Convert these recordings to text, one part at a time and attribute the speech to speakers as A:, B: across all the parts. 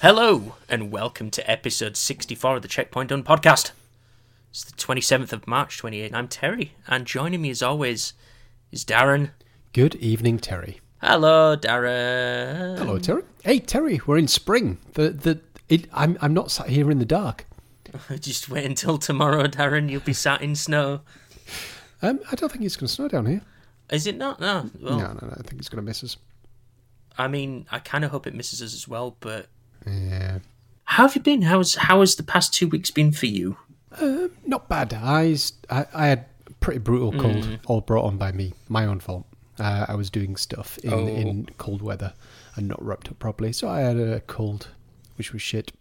A: Hello, and welcome to episode 64 of the Checkpoint Done podcast. It's the 27th of March 28. I'm Terry, and joining me as always is Darren.
B: Good evening, Terry.
A: Hello, Darren.
B: Hello, Terry. Hey, Terry. We're in spring. The the it, I'm I'm not sat here in the dark.
A: Just wait until tomorrow, Darren. You'll be sat in snow.
B: Um, I don't think it's going to snow down here.
A: Is it not? No. Well,
B: No, no, no. I think it's going to miss us.
A: I mean, I kind of hope it misses us as well. But
B: Yeah.
A: how have you been? How's how has the past two weeks been for you?
B: Not bad. i had a pretty brutal cold, all brought on by me. My own fault. Uh, I was doing stuff in,
A: Oh.
B: in cold weather and not wrapped up properly, so I had a cold, which was shit.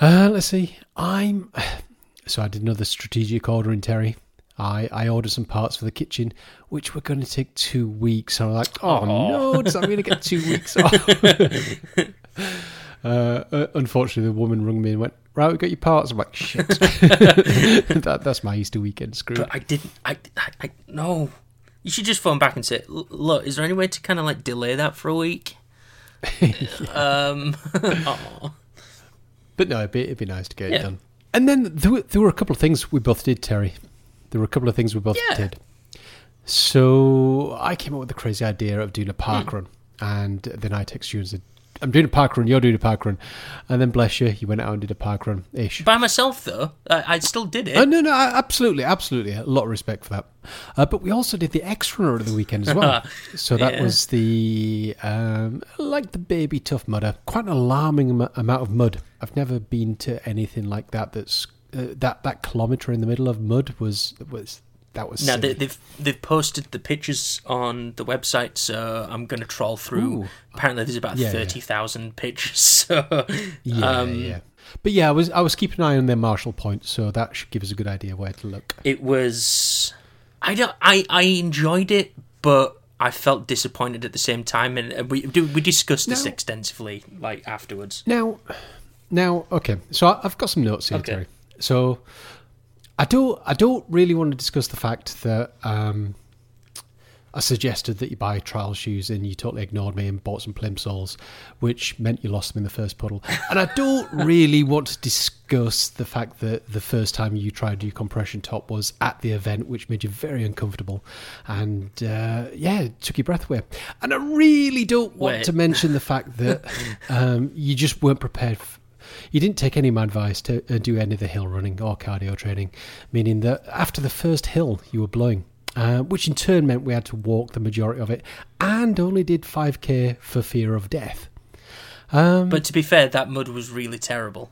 B: Uh, let's see. I'm. So I did another strategic order in Terry. I, I ordered some parts for the kitchen, which were going to take two weeks. And I'm like, oh no, does that mean I get two weeks off? Uh, uh, unfortunately, the woman rung me and went, "Right, we got your parts." I'm like, "Shit." that, that's my Easter weekend screw.
A: But I didn't. I, I, I no. You should just phone back and say, "Look, is there any way to kind of like delay that for a week?" um.
B: But no, it'd be, it'd be nice to get
A: Yeah.
B: it done. And then there were, there were a couple of things we both did, Terry. There were a couple of things we both
A: Yeah.
B: did. So I came up with the crazy idea of doing a park
A: Hmm.
B: run, and then I texted you and said, "I'm doing a park run. You're doing a park run." And then bless you, you went out and did a park run ish.
A: By myself though, I, I still did it.
B: Oh, no, no, I- absolutely, absolutely. A lot of respect for that. Uh, but we also did the extra run of the weekend as well. so that
A: Yeah.
B: was the, um, like the baby tough mudder. Quite an alarming am- amount of mud. I've never been to anything like that. That's uh, that that kilometre in the middle of mud was was that was.
A: Now
B: silly.
A: they, they've they've posted the pictures on the website, so I'm going to troll through.
B: Ooh.
A: Apparently, there's about
B: Yeah, yeah.
A: thirty thousand pictures. So
B: yeah,
A: um,
B: yeah. But yeah, I was I was keeping an eye on their Marshall points, so that should give us a good idea where to look.
A: it was. I don't. I I enjoyed it, but I felt disappointed at the same time, and we do we discussed this
B: No.
A: extensively, like afterwards.
B: Now, now, okay. So I- I've got some notes here,
A: Okay.
B: Terry. So I don't, I don't really want to discuss the fact that um, I suggested that you buy trail shoes and you totally ignored me and bought some plimsolls, which meant you lost them in the first puddle. And I don't really want to discuss the fact that the first time you tried your compression top was at the event, which made you very uncomfortable, and uh, yeah, took your breath away. And I really don't want
A: Wait.
B: to mention the fact that um, you just weren't prepared. You didn't take any of my advice to uh, do any of the hill running or cardio training, meaning that after the first hill, you were blowing. Uh, which in turn meant we had to walk the majority of it and only did 5k for fear of death. Um,
A: But to be fair, that mud was really terrible.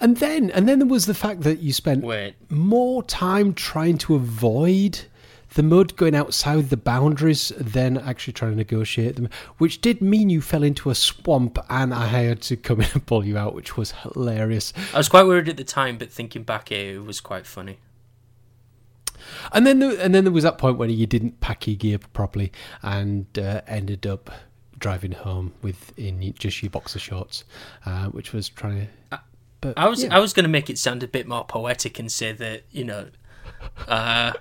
B: and then and then there was the fact that you spent
A: Wait,
B: more time trying to avoid the mud going outside the boundaries then actually trying to negotiate them, which did mean you fell into a swamp and I had to come in and pull you out, which was hilarious.
A: I was quite worried at the time, but thinking back, it was quite funny.
B: And then there, and then there was that point when you didn't pack your gear properly and uh, ended up driving home with in just your boxer shorts, uh, which was trying to. But
A: I was
B: yeah.
A: I was going to make it sound a bit more poetic and say that you know, uh,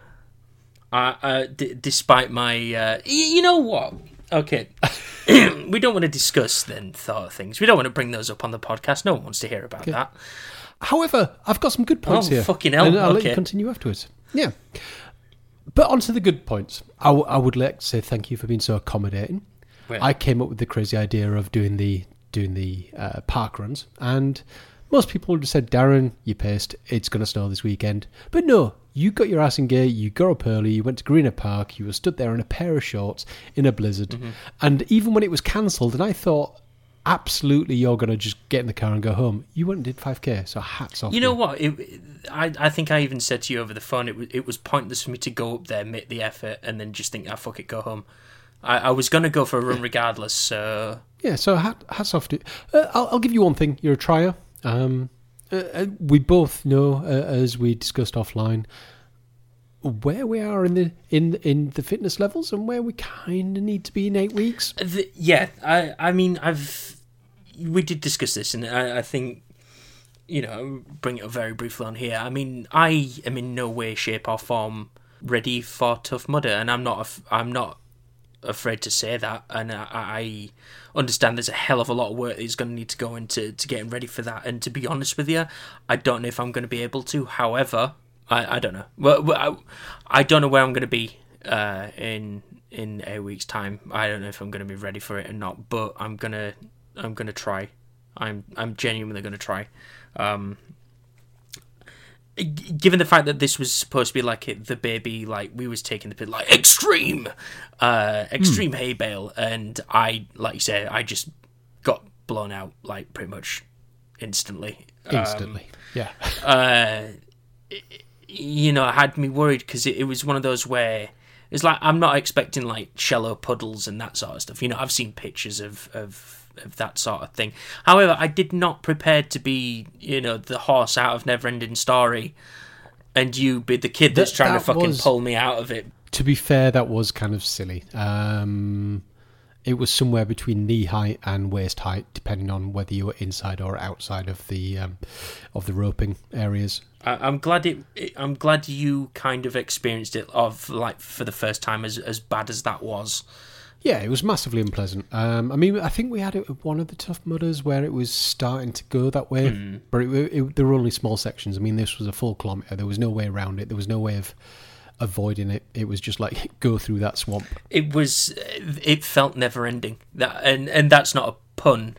A: I, uh, d- despite my, uh, y- you know what? Okay, we don't want to discuss then thought things. We don't want to bring those up on the podcast. No one wants to hear about that.
B: However, I've got some good points
A: Oh,
B: here.
A: fucking hell,
B: And I'll let
A: okay.
B: you continue afterwards. Yeah. But on to the good points. I, w- I would like to say thank you for being so accommodating.
A: Wait.
B: I came up with the crazy idea of doing the doing the uh, park runs, and most people would have said, "Darren, you pissed. It's going to snow this weekend." But no, you got your ass in gear. You got up early. You went to Greener Park. You were stood there in a pair of shorts in a blizzard,
A: Mm-hmm.
B: and even when it was cancelled, and I thought. Absolutely, you're going to just get in the car and go home. You went and did 5k, so hats off.
A: You know what? It, I I think I even said to you over the phone it was it was pointless for me to go up there, make the effort, and then just think, ah, fuck it, go home. I, I was going to go for a run regardless. So
B: Yeah, so hat, hats off to uh, I'll, I'll give you one thing. You're a trier. Um, uh, uh, we both know, uh, as we discussed offline, where we are in the in in the fitness levels and where we kind of need to be in eight weeks.
A: The, yeah, I I mean I've we did discuss this, and I, I think you know bring it up very briefly on here. I mean I am in no way, shape, or form ready for Tough Mudder, and I'm not a I'm not afraid to say that, and I, I understand there's a hell of a lot of work that's going to need to go into to getting ready for that. And to be honest with you, I don't know if I'm going to be able to. However, I, I don't know. Well, I, I don't know where I'm going to be uh, in in a week's time. I don't know if I'm going to be ready for it or not, but I'm gonna I'm gonna try. I'm I'm genuinely gonna try. Um, given the fact that this was supposed to be like it, the baby, like we was taking the pit like extreme, uh, extreme hay bale, and I, like you said, I just got blown out like pretty much instantly.
B: Instantly, yeah.
A: Uh, it- you know, it had me worried because it, it was one of those where it's like I'm not expecting like shallow puddles and that sort of stuff. You know, I've seen pictures of of of that sort of thing. However, I did not prepare to be, you know, the horse out of Neverending Story, and you be the kid that's
B: That-
A: trying to fucking
B: was-
A: pull me out of it.
B: To be fair, that was kind of silly. Um, it was somewhere between knee height and waist height, depending on whether you were inside or outside of the um, of the roping areas.
A: I, I'm glad it, it. I'm glad you kind of experienced it of like for the first time as as bad as that was.
B: Yeah, it was massively unpleasant. Um, I mean, I think we had it with one of the Tough Mudders where it was starting to go that way, but it, it, there were only small sections. I mean, this was a full kilometre. There was no way around it. There was no way of avoiding it. It was just like go through that swamp.
A: it was it felt never ending that and and that's not a pun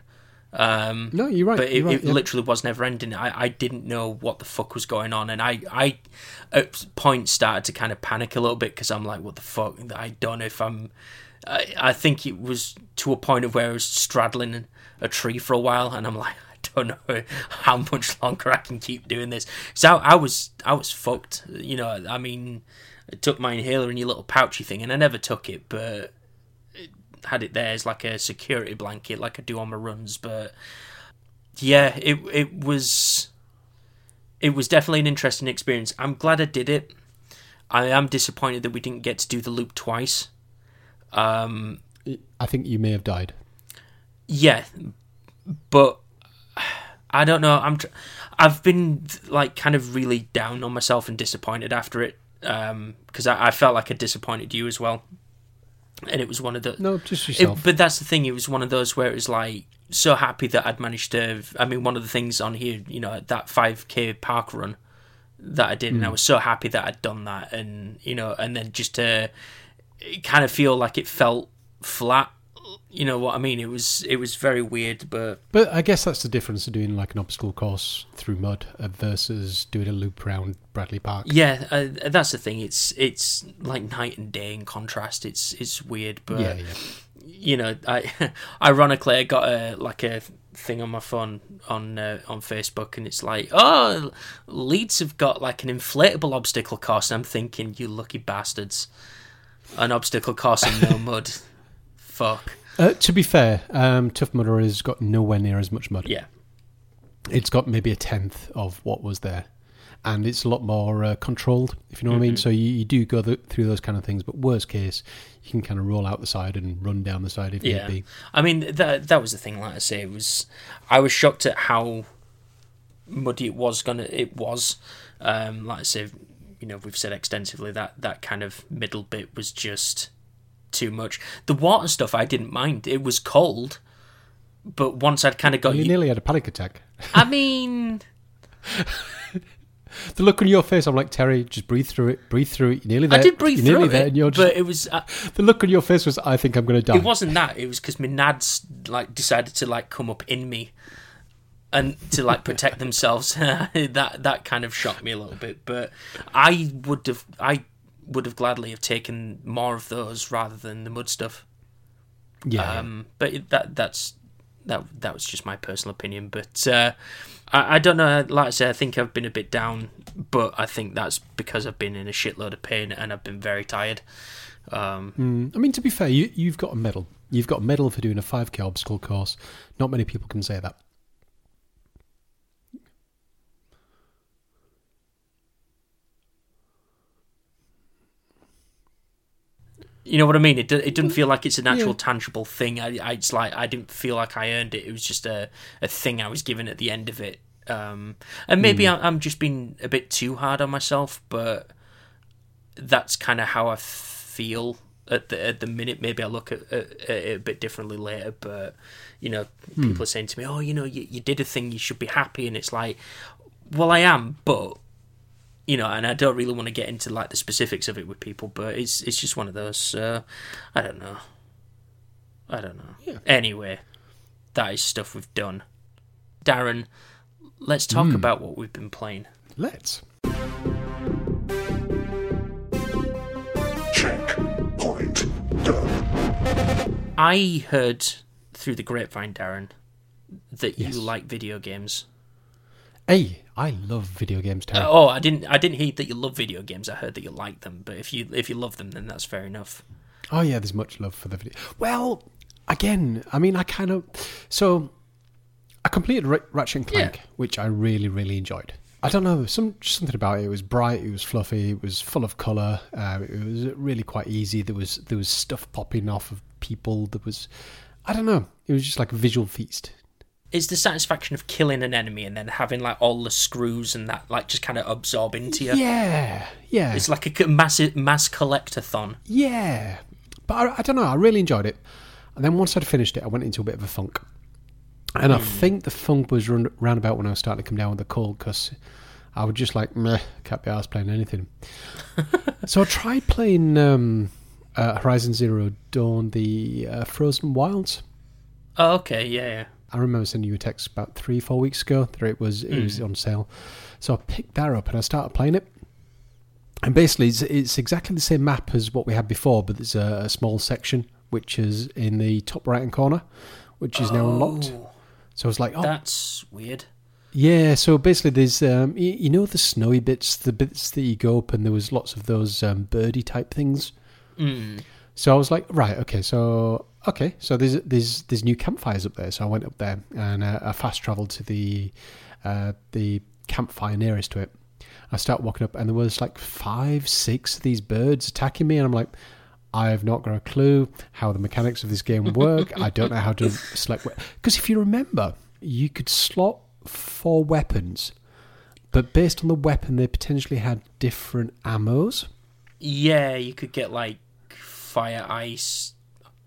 A: um
B: No, you're right.
A: but it,
B: right,
A: it
B: yeah.
A: literally was never ending I, I didn't know what the fuck was going on and i i at points started to kind of panic a little bit because i'm like what the fuck i don't know if i'm I, I think it was to a point of where i was straddling a tree for a while and i'm like I don't know how much longer I can keep doing this. So I, I was, I was fucked. You know, I mean, I took my inhaler in your little pouchy thing, and I never took it, but it had it there as like a security blanket, like I do on my runs. But yeah, it it was it was definitely an interesting experience. I'm glad I did it. I am disappointed that we didn't get to do the loop twice. Um,
B: I think you may have died.
A: yeah, but I don't know. I'm tr- I've been like kind of really down on myself and disappointed after it because I, I felt like I disappointed you as well. And it was one of the
B: No, just
A: It,
B: yourself.
A: but that's the thing. It was one of those where it was like so happy that I'd managed to. I mean, one of the things on here, you know, that five k park run that I did, and I was so happy that I'd done that, and you know, and then just to kind of feel like it felt flat. You know what I mean? It was it was very weird, but
B: But I guess that's the difference of doing like an obstacle course through mud uh, versus doing a loop around Bradley Park.
A: yeah, uh, that's the thing. It's it's like night and day in contrast. It's it's weird, but
B: yeah, yeah.
A: you know, I ironically I got a like a thing on my phone on uh, on Facebook, and it's like, oh, Leeds have got like an inflatable obstacle course. And I'm thinking, you lucky bastards, an obstacle course in no mud. Fuck
B: Uh, to be fair, um, Tough Mudder has got nowhere near as much mud.
A: yeah,
B: It's got maybe a tenth of what was there, and it's a lot more uh, controlled. If you know what I mean. So you, you do go th- through those kind of things, but worst case, you can kind of roll out the side and run down the side if
A: yeah.
B: need be.
A: I mean that that was the thing. Like I say, it was I was shocked at how muddy it was gonna. It was, um, like I say, you know, we've said extensively that that kind of middle bit was just too much. The water stuff I didn't mind. It was cold, but once I'd kind of got
B: You
A: you,
B: nearly had a panic attack.
A: I mean,
B: The look on your face, I'm like Terry. Just breathe through it. Breathe through it. You're nearly there.
A: I did breathe through
B: there,
A: it,
B: and you're just,
A: but it was. Uh,
B: the look on your face was, I think I'm going to die.
A: it wasn't that. It was because my nads like decided to like come up in me. And to like protect themselves, that that kind of shocked me a little bit. But I would have, I would have gladly have taken more of those rather than the mud stuff.
B: yeah.
A: Um, but it, that that's that that was just my personal opinion. But uh, I, I don't know. Like I said, I think I've been a bit down, but I think that's because I've been in a shitload of pain and I've been very tired. Um,
B: Mm, I mean, to be fair, you, you've got a medal. You've got a medal for doing a 5k obstacle course. Not many people can say that.
A: You know what I mean? It it doesn't feel like it's an actual
B: Yeah.
A: tangible thing. I, I it's like I didn't feel like I earned it. It was just a, a thing I was given at the end of it. Um, and maybe I'm, I'm just being a bit too hard on myself, but that's kind of how I feel at the at the minute. Maybe I look at, at, at it a bit differently later. But you know,
B: Hmm.
A: people are saying to me, "Oh, you know, you, you did a thing. You should be happy." And it's like, well, I am, but you know, and I don't really want to get into like the specifics of it with people. But it's it's just one of those. Uh, I don't know. I don't know.
B: Yeah.
A: Anyway, that is stuff we've done. Darren, let's talk
B: Hmm.
A: about what we've been playing.
B: Let's.
C: Checkpoint done.
A: I heard through the grapevine, Darren, that
B: Yes.
A: you like video games.
B: Hey, I love video games, Terry.
A: Uh, oh, I didn't. I didn't hear that you love video games. I heard that you like them. But if you if you love them, then that's fair enough.
B: Oh yeah, there's much love for the video. Well, again, I mean, I kind of so I completed Ra- Ratchet and Clank,
A: Yeah.
B: which I really, really enjoyed. I don't know, some something about it. It was bright, it was fluffy, it was full of color. Uh, it was really quite easy. There was there was stuff popping off of people. There was, I don't know, it was just like a visual feast.
A: Is the satisfaction of killing an enemy and then having like all the screws and that like just kind of absorb into you?
B: Yeah, yeah,
A: It's like a massive mass collectathon.
B: yeah. But I, I don't know. I really enjoyed it. And then once I'd finished it, I went into a bit of a funk. And I think the funk was run, round about when I was starting to come down with the cold because I was just like, meh, can't be asked playing anything. so I tried playing um, uh, Horizon Zero Dawn, the uh, Frozen Wilds.
A: Oh, okay, yeah, yeah.
B: I remember sending you a text about three, four weeks ago that it was it was on sale. So I picked that up and I started playing it. And basically, it's, it's exactly the same map as what we had before, but there's a, a small section which is in the top right hand corner, which is now unlocked.
A: Oh,
B: So I was like, oh,
A: that's weird.
B: yeah. So basically, there's um, you, you know the snowy bits, the bits that you go up, and there was lots of those um, birdie type things.
A: Mm.
B: So I was like, right, okay, so okay, so there's there's there's new campfires up there. So I went up there and uh, I fast travelled to the uh, the campfire nearest to it. I start walking up and there was like five, six of these birds attacking me, and I'm like, I have not got a clue how the mechanics of this game work. I don't know how to select because if you remember, you could slot four weapons, but based on the weapon, they potentially had different ammos.
A: Yeah, you could get like fire, ice,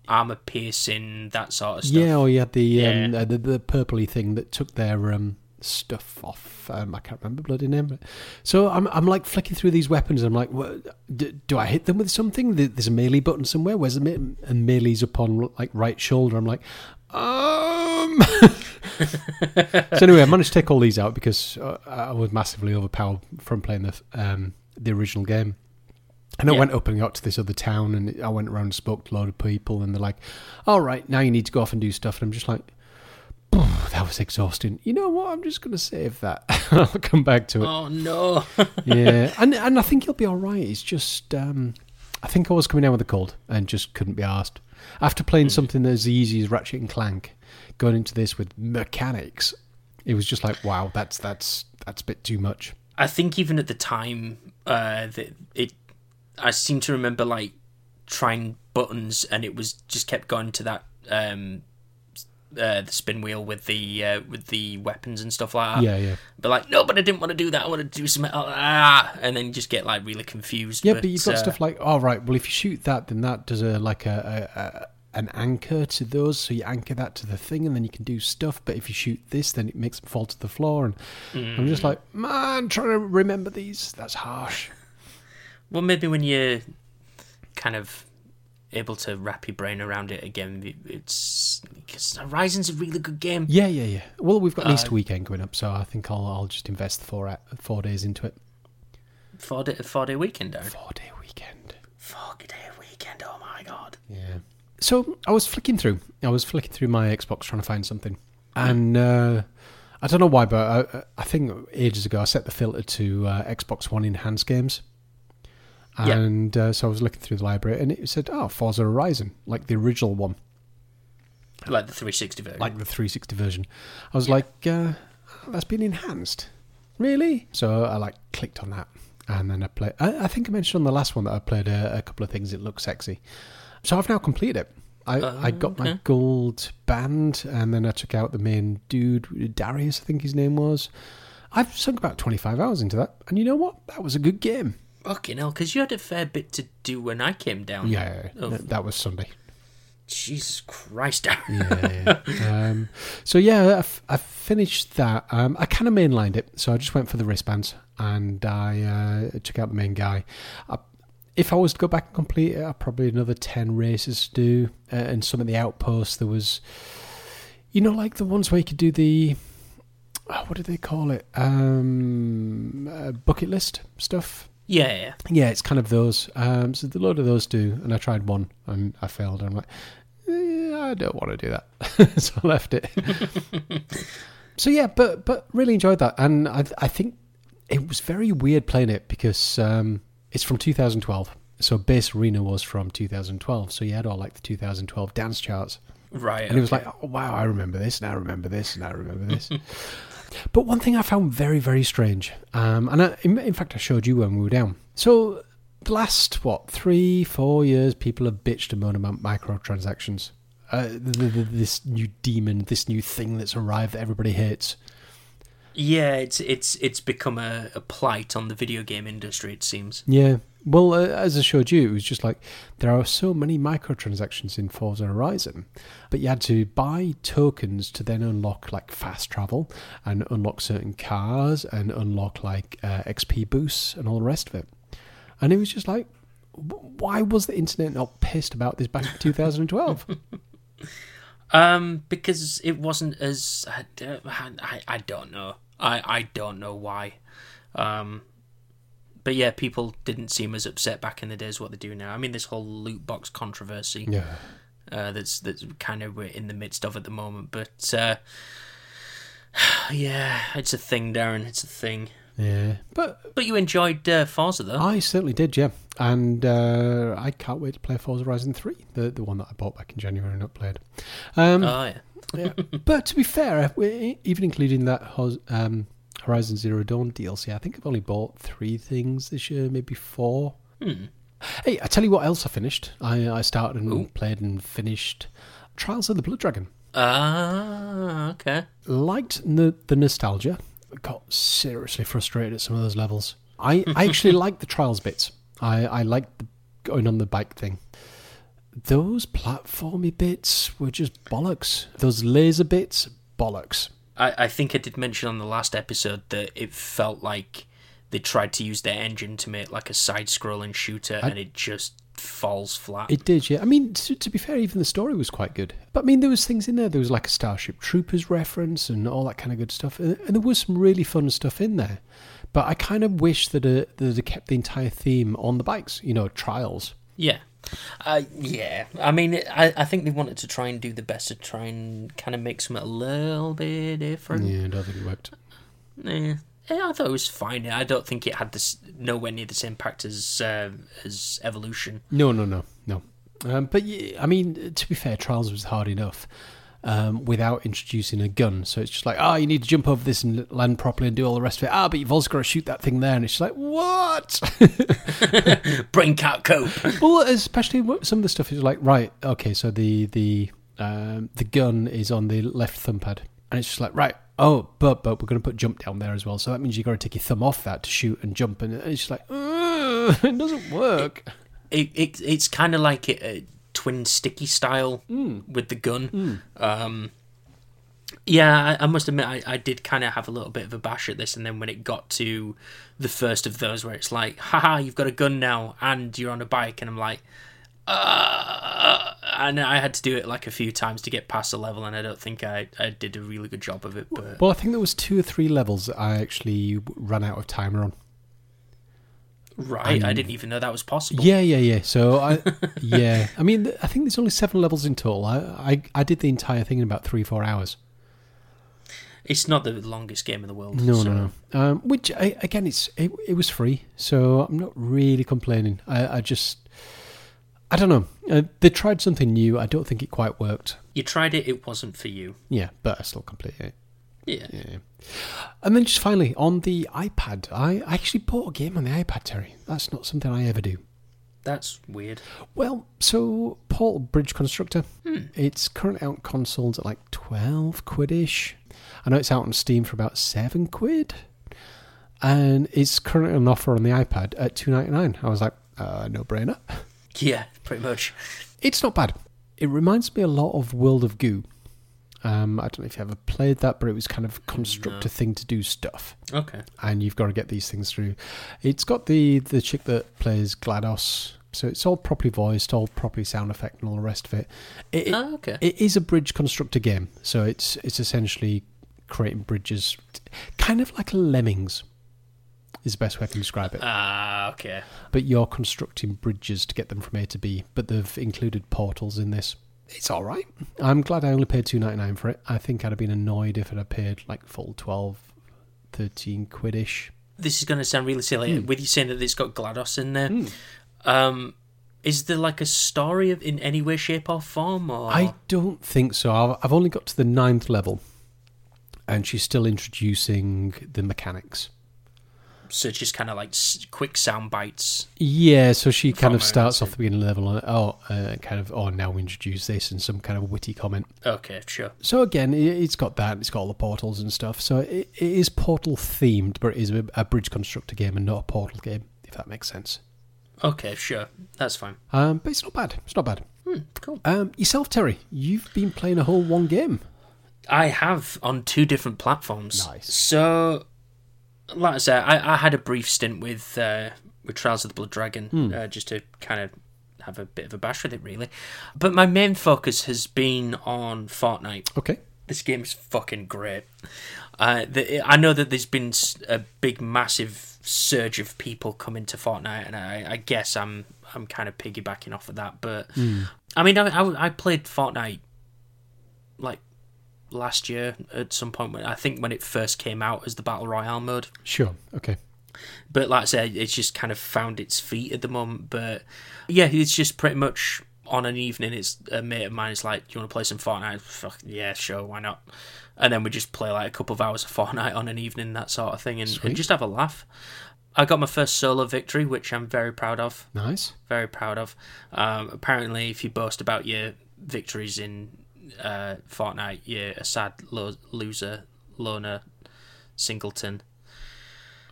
A: armor piercing, that sort of stuff.
B: Yeah, or you had the um, uh, the, the purpley thing that took their um, stuff off. Um, I can't remember bloody name. So I'm I'm like flicking through these weapons. I'm like, what, do, do I hit them with something? There's a melee button somewhere. Where's the me- and melee's upon like right shoulder? I'm like, um. so anyway, I managed to take all these out because uh, I was massively overpowered from playing the um, the original game. And I
A: Yeah.
B: went up and got to this other town, and I went around and spoke to a lot of people, and they're like, "All right, now you need to go off and do stuff." And I'm just like, "That was exhausting." You know what? I'm just going to save that. I'll come back to it.
A: Oh no.
B: yeah, and and I think you'll be all right. It's just, um, I think I was coming down with a cold and just couldn't be asked. After playing something as easy as Ratchet and Clank, going into this with mechanics, it was just like, wow, that's that's that's a bit too much.
A: I think even at the time, uh, that it, I seem to remember like trying buttons, and it was just kept going to that um, uh, the spin wheel with the uh, with the weapons and stuff like that.
B: Yeah, yeah.
A: But like, no, but I didn't want to do that. I want to do some. Ah, and then you just get like really confused.
B: Yeah, but, you've got
A: uh,
B: stuff like, all right, well, if you shoot that, then that does a like a, a, a an anchor to those, so you anchor that to the thing, and then you can do stuff. But if you shoot this, then it makes them fall to the floor, and I'm
A: Mm.
B: just like, man, trying to remember these. That's harsh.
A: Well, maybe when you're kind of able to wrap your brain around it again, it's because Horizon's a really good game.
B: Yeah, yeah, yeah. Well, we've got an
A: Uh,
B: Easter weekend coming up, so I think I'll I'll just invest four a- four days into it.
A: Four day, four day weekend, Darren.
B: Four day weekend.
A: Four day weekend. Oh my god.
B: Yeah. So I was flicking through. I was flicking through my Xbox trying to find something, and uh, I don't know why, but I, I think ages ago I set the filter to uh, Xbox One enhanced games,
A: Yeah.
B: and uh, so I was looking through the library, and it said, "Oh, Forza Horizon, like the original one,
A: Like the 360 version.
B: like the 360 version." I was like, uh, oh, "That's been enhanced, really?" So I like clicked on that, and then I played. I, I think I mentioned on the last one that I played a, a couple of things. It looked sexy, so I've now completed it. I,
A: Oh,
B: I got my
A: okay.
B: gold band, and then I took out the main dude, Darius, I think his name was. I've sunk about 25 hours into that, and you know what? That was a good game.
A: Fucking hell, because you had a fair bit to do when I came down.
B: Yeah,
A: Oh,
B: that, was Sunday.
A: Jesus Christ.
B: Yeah. um, so yeah, I, f- I finished that. Um, I kind of mainlined it, so I just went for the wristbands and I uh, took out the main guy. I, if I was to go back and complete it, I'd probably another ten races to do, uh, and some of the outposts. There was, you know, like the ones where you could do the. oh, what do they call it? Um, uh, bucket list stuff.
A: Yeah, yeah.
B: Yeah, it's kind of those. Um, so the load of those do, and I tried one and I failed. And I'm like, eh, I don't want to do that, so I left it. so yeah, but but really enjoyed that, and I I think it was very weird playing it because um, it's from 2012. So base arena was from 2012. So you had all like the 2012 dance charts.
A: Right.
B: And it was like, oh, wow, I remember this, and I remember this, and I remember this. but one thing I found very, very strange, um, and I, in, in fact, I showed you when we were down. So, the last, what, three, four years, people have bitched and moaned about microtransactions. Uh, the, the, the, this new demon, this new thing that's arrived that everybody hates.
A: Yeah, it's it's it's become a, a plight on the video game industry. It seems.
B: Yeah. Well, uh, as I showed you, it was just like there are so many microtransactions in Forza Horizon, but you had to buy tokens to then unlock like fast travel and unlock certain cars and unlock like uh, XP boosts and all the rest of it. And it was just like, why was the internet not pissed about this back in 2012?
A: Um, because it wasn't as I, I, I don't know. I I don't know why. Um, but yeah, people didn't seem as upset back in the days what they do now. I mean, this whole loot box controversy.
B: yeah.
A: uh, that's that's kind of we're in the midst of at the moment. But uh, yeah, it's a thing, Darren. It's a thing.
B: Yeah. But
A: But you enjoyed uh, Forza though.
B: I certainly did, yeah. And uh, I can't wait to play Forza Horizon 3, the, the one that I bought back in January and not played. Um,
A: oh yeah.
B: yeah. but to be fair, even including that um, Horizon Zero Dawn DLC, I think I've only bought three things this year, maybe four.
A: Hmm.
B: Hey, I tell you what else I finished. I, I started and
A: Ooh.
B: played and finished Trials of the Blood Dragon.
A: Ah, okay.
B: Liked the, the nostalgia. Got seriously frustrated at some of those levels. I, I actually liked the Trials bits. I, I liked the going on the bike thing. Those platformy bits were just bollocks. Those laser bits, bollocks.
A: I, I think I did mention on the last episode that it felt like they tried to use their engine to make like a side-scrolling shooter, and it just falls flat.
B: It did, yeah. I mean, to, to be fair, even the story was quite good. But I mean, there was things in there. There was like a Starship Troopers reference and all that kind of good stuff, and, and there was some really fun stuff in there. But I kind of wish that uh, that they kept the entire theme on the bikes. You know, trials.
A: Yeah. Uh, yeah. I mean, I, I think they wanted to try and do the best to try and kind of make something a little bit different.
B: Yeah, I don't think it worked.
A: Yeah. Yeah, I thought it was fine. I don't think it had this nowhere near the same impact as uh, as Evolution.
B: No, no, no, no. Um, but yeah, I mean, to be fair, Trials was hard enough um, without introducing a gun. So it's just like, oh, you need to jump over this and land properly and do all the rest of it. Ah, but you've also got to shoot that thing there. And it's just like, what?
A: Brain can't cope.
B: well, especially some of the stuff is like, right, okay, so the the um, the gun is on the left thumb pad, and it's just like, right, oh, but but we're going to put jump down there as well. So that means you've got to take your thumb off that to shoot and jump, and it's just like, it doesn't work.
A: It, it it's kind of like a, a twin sticky style with the gun. Um, yeah, I, I must admit, I, I did kind of have a little bit of a bash at this, and then when it got to the first of those, where it's like, haha, you've got a gun now, and you're on a bike, and I'm like, uh, and I had to do it like a few times to get past the level, and I don't think I, I did a really good job of it. But
B: Well, I think there was two or three levels that I actually ran out of timer on.
A: Right, I didn't even know that was possible.
B: Yeah, yeah, yeah. So I, yeah, I mean, I think there's only seven levels in total. I, I, I did the entire thing in about three, four hours.
A: It's not the longest game in the world.
B: No,
A: so-
B: no, no. Um, which I, again, it's it, it was free, so I'm not really complaining. I, I just, I don't know. Uh, they tried something new. I don't think it quite worked.
A: You tried it, it wasn't for you.
B: Yeah, but I still completed it.
A: Yeah.
B: Yeah. And then just finally on the iPad, I I actually bought a game on the iPad, Terry. That's not something I ever do.
A: That's weird.
B: Well, so Portal Bridge Constructor, it's currently out on consoles at like 12 quidish. I know it's out on Steam for about 7 quid. and it's currently on offer on the iPad at two ninety nine. I was like, uh, no brainer.
A: Yeah, pretty much.
B: It's not bad. It reminds me a lot of World of Goo. Um, I don't know if you ever played that, but it was kind of construct a thing to do stuff,
A: Okay.
B: and you've got to get these things through. It's got the the chick that plays GLaDOS, so it's all properly voiced, all properly sound effect, and all the rest of it. It, it,
A: Oh, okay.
B: it is a bridge constructor game, so it's it's essentially creating bridges, kind of like Lemmings, is the best way I can describe it.
A: Ah, okay.
B: But you're constructing bridges to get them from A to B, but they've included portals in this. It's all right. I'm glad I only paid two ninety nine for it. I think I'd have been annoyed if it had paid like full 12, 13 quid ish.
A: This is going to sound really silly
B: Hmm.
A: with you saying that it's got GLaDOS in there. Um, is there like a story of, in any way, shape, or form? Or
B: I don't think so. I've, I've only got to the ninth level, and she's still introducing the mechanics.
A: So just kind of like quick sound bites.
B: Yeah, so she kind of starts off the beginning level and oh, uh, kind of oh now we introduce this and some kind of witty comment.
A: Okay, sure.
B: So again, it's got that, it's got all the portals and stuff. So it, it is portal themed, but it is a, a bridge constructor game and not a portal game, if that makes sense.
A: Okay, sure. That's fine.
B: Um, but it's not bad. It's not bad.
A: Hmm, cool.
B: Um, yourself, Terry, you've been playing a whole one game.
A: I have on two different platforms.
B: Nice.
A: So, like I said, I, I had a brief stint with uh, with Trials of the Blood Dragon,
B: Hmm.
A: uh, just to kind of have a bit of a bash with it, really. But my main focus has been on Fortnite.
B: Okay.
A: This game is fucking great. Uh, the, I know that there's been a big, massive surge of people coming to Fortnite, and I, I guess I'm I'm kind of piggybacking off of that. But I mean, I, I, I played Fortnite like last year at some point when I think when it first came out as the battle royale mode.
B: Sure. Okay.
A: But like I said, it's just kind of found its feet at the moment. But yeah, it's just pretty much on an evening. It's a mate of mine is like, "Do you want to play some Fortnite?" Fuck yeah, sure, why not? And then we just play like a couple of hours of Fortnite on an evening, that sort of thing, and, and just have a laugh. I got my first solo victory, which I'm very proud of.
B: Nice.
A: Very proud of. Um, apparently, if you boast about your victories in uh, Fortnite, you're a sad lo- loser, loner, singleton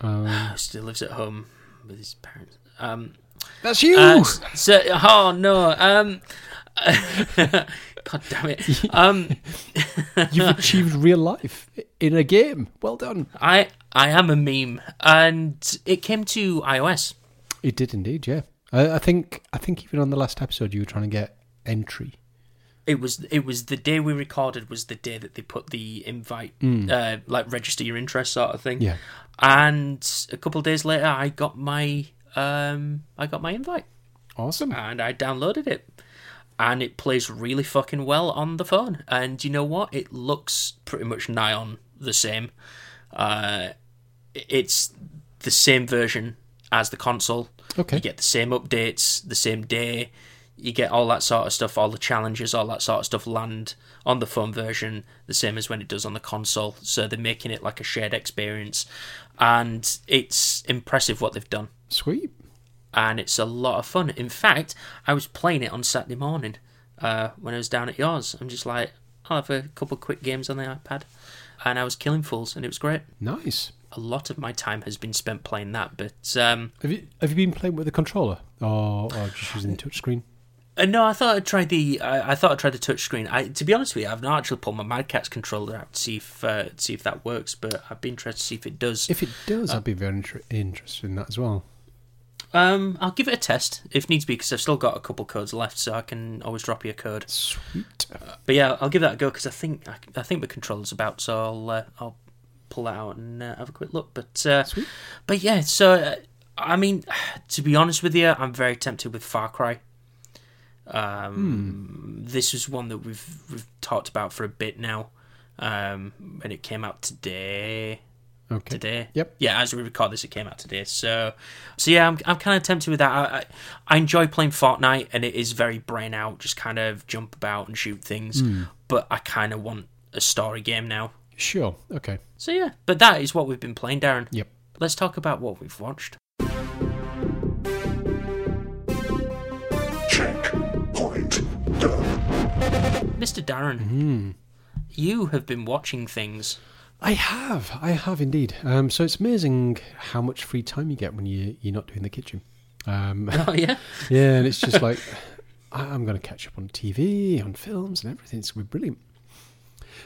B: Um,
A: still lives at home with his parents. Um,
B: that's you.
A: uh, so, oh no, um, God damn it. Um,
B: You've achieved real life in a game. Well done.
A: I I am a meme, and it came to iOS.
B: It did indeed. Yeah. I, I think. I think even on the last episode, you were trying to get entry.
A: It was it was the day we recorded was the day that they put the invite, uh, like register your interest sort of thing.
B: Yeah.
A: And a couple of days later, I got my um I got my invite.
B: Awesome.
A: and I downloaded it. And it plays really fucking well on the phone. And you know what? It looks pretty much nigh on the same. Uh, it's the same version as the console.
B: Okay.
A: You get the same updates, the same day. You get all that sort of stuff, all the challenges, all that sort of stuff land on the phone version, the same as when it does on the console. So they're making it like a shared experience. And it's impressive what they've done
B: Sweet.
A: and it's a lot of fun. In fact, I was playing it on Saturday morning uh, when I was down at yours. I'm just like, I'll have a couple quick games on the iPad, and I was killing fools, and it was great.
B: Nice.
A: A lot of my time has been spent playing that, but um,
B: Have you have you been playing with the controller or, or just using the touchscreen?
A: Uh, no, I thought I'd try the. I, I thought I'd try the touchscreen. I, to be honest with you, I've not actually pulled my Mad Catz controller out to see if uh, see if that works, but I'd be interested to see if it does.
B: If it does, I'd be very inter- interested in that as well.
A: Um, I'll give it a test if needs be, because I've still got a couple codes left, so I can always drop you a code.
B: Sweet.
A: But yeah, I'll give that a go because I think I, I think the controller's about, so I'll uh, I'll pull that out and uh, have a quick look. But uh,
B: Sweet.
A: but yeah, so uh, I mean, to be honest with you, I'm very tempted with Far Cry. Um, This is one that we've we've talked about for a bit now, um, and it came out today.
B: Okay.
A: Today,
B: Yep.
A: yeah. As we record this, it came out today. So, so yeah, I'm I'm kind of tempted with that. I, I I enjoy playing Fortnite, and it is very brain out, just kind of jump about and shoot things. But I kind of want a story game now.
B: Sure. Okay.
A: So yeah, but that is what we've been playing, Darren.
B: Yep.
A: Let's talk about what we've watched. Mr. Darren, you have been watching things.
B: I have, I have indeed. Um, so it's amazing how much free time you get when you you're not doing the kitchen. Um,
A: Oh yeah.
B: yeah, and it's just like I- I'm going to catch up on TV, on films, and everything. It's going to be brilliant.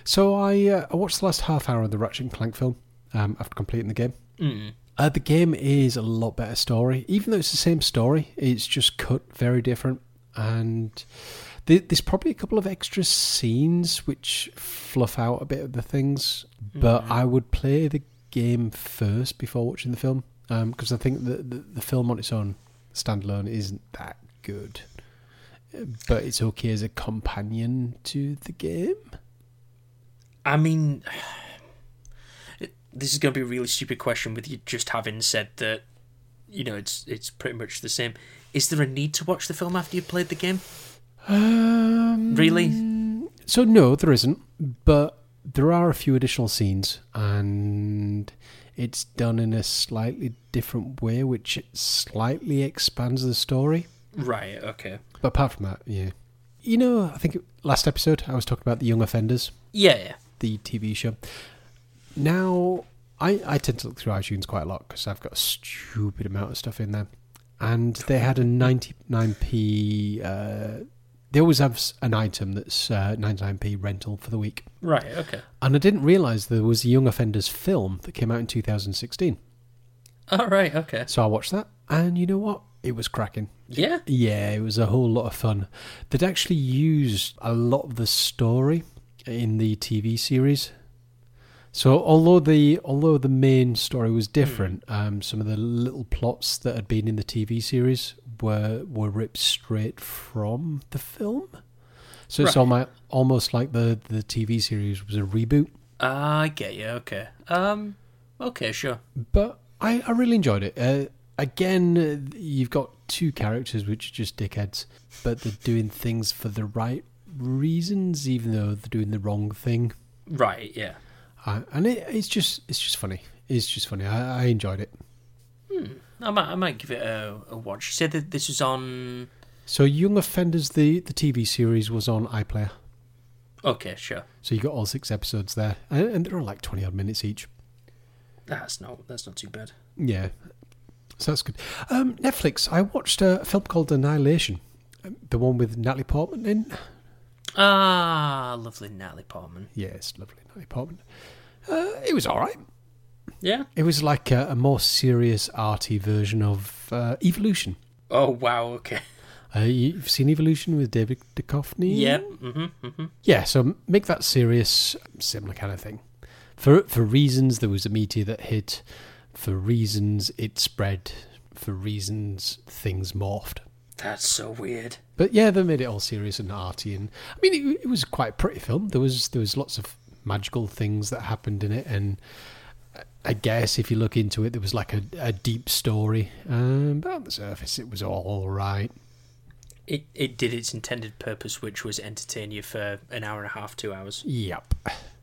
B: So I uh, I watched the last half hour of the Ratchet and Clank film um, after completing the game.
A: Mm.
B: Uh, the game is a lot better story, even though it's the same story. It's just cut very different, and there's probably a couple of extra scenes which fluff out a bit of the things. But mm. I would play the game first before watching the film um, because I think that the, the film on its own standalone isn't that good. But it's okay as a companion to the game.
A: I mean, it- this is going to be a really stupid question with you just having said that. You know, it's it's pretty much the same. Is there a need to watch the film after you've played the game?
B: Um,
A: Really?
B: So no, there isn't. But there are a few additional scenes, and it's done in a slightly different way, which slightly expands the story.
A: Right. Okay.
B: But apart from that, yeah. You know, I think last episode I was talking about the Young Offenders,
A: Yeah. yeah.
B: the TV show. Now, I, I tend to look through iTunes quite a lot because I've got a stupid amount of stuff in there. And they had a 99p. Uh, they always have an item that's uh, 99p rental for the week.
A: Right. Okay.
B: And I didn't realise there was a Young Offenders film that came out in 2016.
A: All right. Okay.
B: So I watched that, and you know what? It was cracking.
A: Yeah.
B: Yeah, it was a whole lot of fun. They'd actually used a lot of the story in the TV series. So although the although the main story was different, um, some of the little plots that had been in the TV series were were ripped straight from the film. So it's
A: Right.
B: almo- almost like the the TV series was a reboot.
A: I get you. Okay. Um. Okay. Sure.
B: But I, I really enjoyed it. Uh, again, uh, you've got two characters which are just dickheads, but they're doing things for the right reasons, even though they're doing the wrong thing.
A: Right. Yeah.
B: And it, it's just it's just funny. It's just funny. I, I enjoyed it. Hmm.
A: I might. I might give it a, a watch. You said that this was on.
B: So, Young Offenders, the the TV series was on iPlayer.
A: Okay. Sure.
B: So you got all six episodes there, and, and they're all like twenty odd minutes each.
A: That's not. That's not too bad.
B: Yeah, so that's good. Um, Netflix. I watched a film called Annihilation, um, the one with Natalie Portman in.
A: Ah, lovely Natalie Portman.
B: Yes, lovely Natalie Portman. Uh, it was all right.
A: Yeah.
B: It was like a, a more serious, arty version of uh, Evolution.
A: Oh wow. Okay.
B: Uh, you've seen Evolution with David Duchovny?
A: Yep. Mm-hmm. Mm-hmm.
B: Yeah, so make that serious, similar kind of thing. For for reasons, there was a meteor that hit. For reasons, it spread. For reasons, things morphed.
A: That's so weird.
B: But yeah, they made it all serious and arty, and I mean, it, it was quite a pretty film. There was there was lots of magical things that happened in it, and I guess if you look into it, there was like a, a deep story. Um, but on the surface, it was all right.
A: It it did its intended purpose, which was entertain you for an hour and a half, two hours.
B: Yep.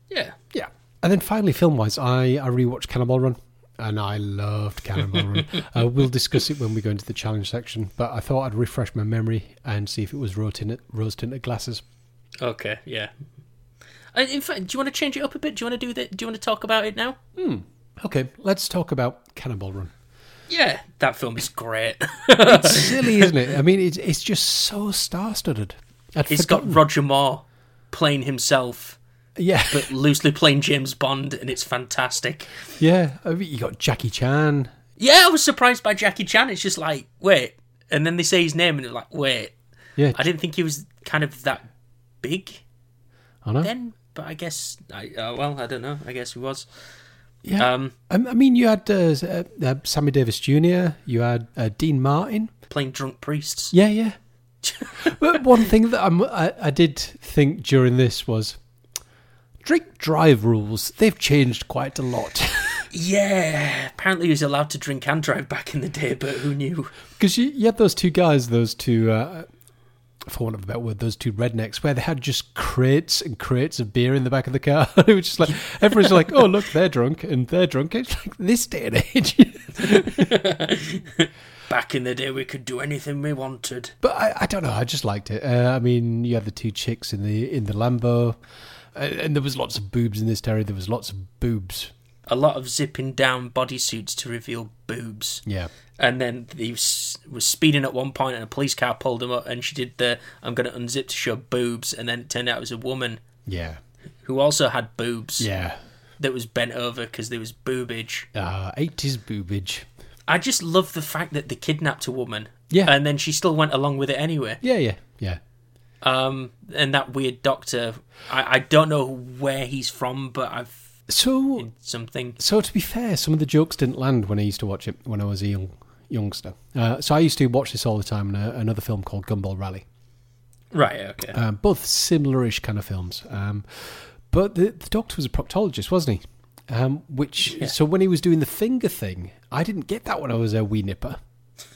A: Yeah.
B: Yeah. And then finally, film wise, I, I rewatched Cannonball Run. And I loved Cannonball Run. Uh, we'll discuss it when we go into the challenge section. But I thought I'd refresh my memory and see if it was rose tinted, rose tinted glasses.
A: Okay. Yeah. Uh, In fact, do you want to change it up a bit? Do you want to do that? Do you want to talk about it now?
B: Okay, let's talk about Cannonball Run.
A: Yeah, that film is great.
B: It's silly, isn't it? I mean, it's, it's just so star studded.
A: it's got Roger Moore playing himself,
B: Yeah.
A: but loosely playing James Bond, and it's fantastic.
B: yeah. I mean, you got Jackie Chan.
A: Yeah, I was surprised by Jackie Chan. It's just like, wait, and then they say his name, and it's like, wait,
B: Yeah.
A: I didn't think he was kind of that big
B: I know.
A: then, but I guess, I uh, well, I don't know. I guess he was.
B: Yeah.
A: Um,
B: I I mean, you had uh, uh, uh, Sammy Davis Jr., you had uh, Dean Martin.
A: playing drunk priests.
B: Yeah, yeah. but one thing that I'm, I, I did think during this was drink drive rules. They've changed quite a lot.
A: Yeah, apparently he was allowed to drink and drive back in the day, but who knew?
B: Because you, you had those two guys, those two, uh, for want of a better word, those two rednecks, where they had just crates and crates of beer in the back of the car. it was just like, everyone's like, oh, look, they're drunk and they're drunk. It's like this day and age.
A: Back in the day, we could do anything we wanted.
B: But I, I don't know. I just liked it. Uh, I mean, you had the two chicks in the in the Lambo. and, and there was lots of boobs in this, Terry. There was lots of boobs.
A: A lot of zipping down bodysuits to reveal boobs.
B: Yeah.
A: And then he was, was speeding at one point, and a police car pulled him up, and she did the "I'm going to unzip to show boobs," and then it turned out it was a woman
B: Yeah.
A: who also had boobs
B: Yeah.
A: that was bent over because there was boobage.
B: Uh, 80s boobage.
A: I just love the fact that they kidnapped a woman,
B: Yeah.
A: and then she still went along with it anyway.
B: Yeah, yeah, yeah.
A: Um, and that weird doctor, I, I don't know where he's from, but I've
B: So,
A: something.
B: so to be fair, some of the jokes didn't land when I used to watch it when I was young youngster. Uh, so I used to watch this all the time in a, another film called Gumball Rally.
A: Right, okay.
B: Um, both similar-ish kind of films. Um, but the, the doctor was a proctologist, wasn't he? Um, which so when he was doing the finger thing, I didn't get that when I was a wee nipper.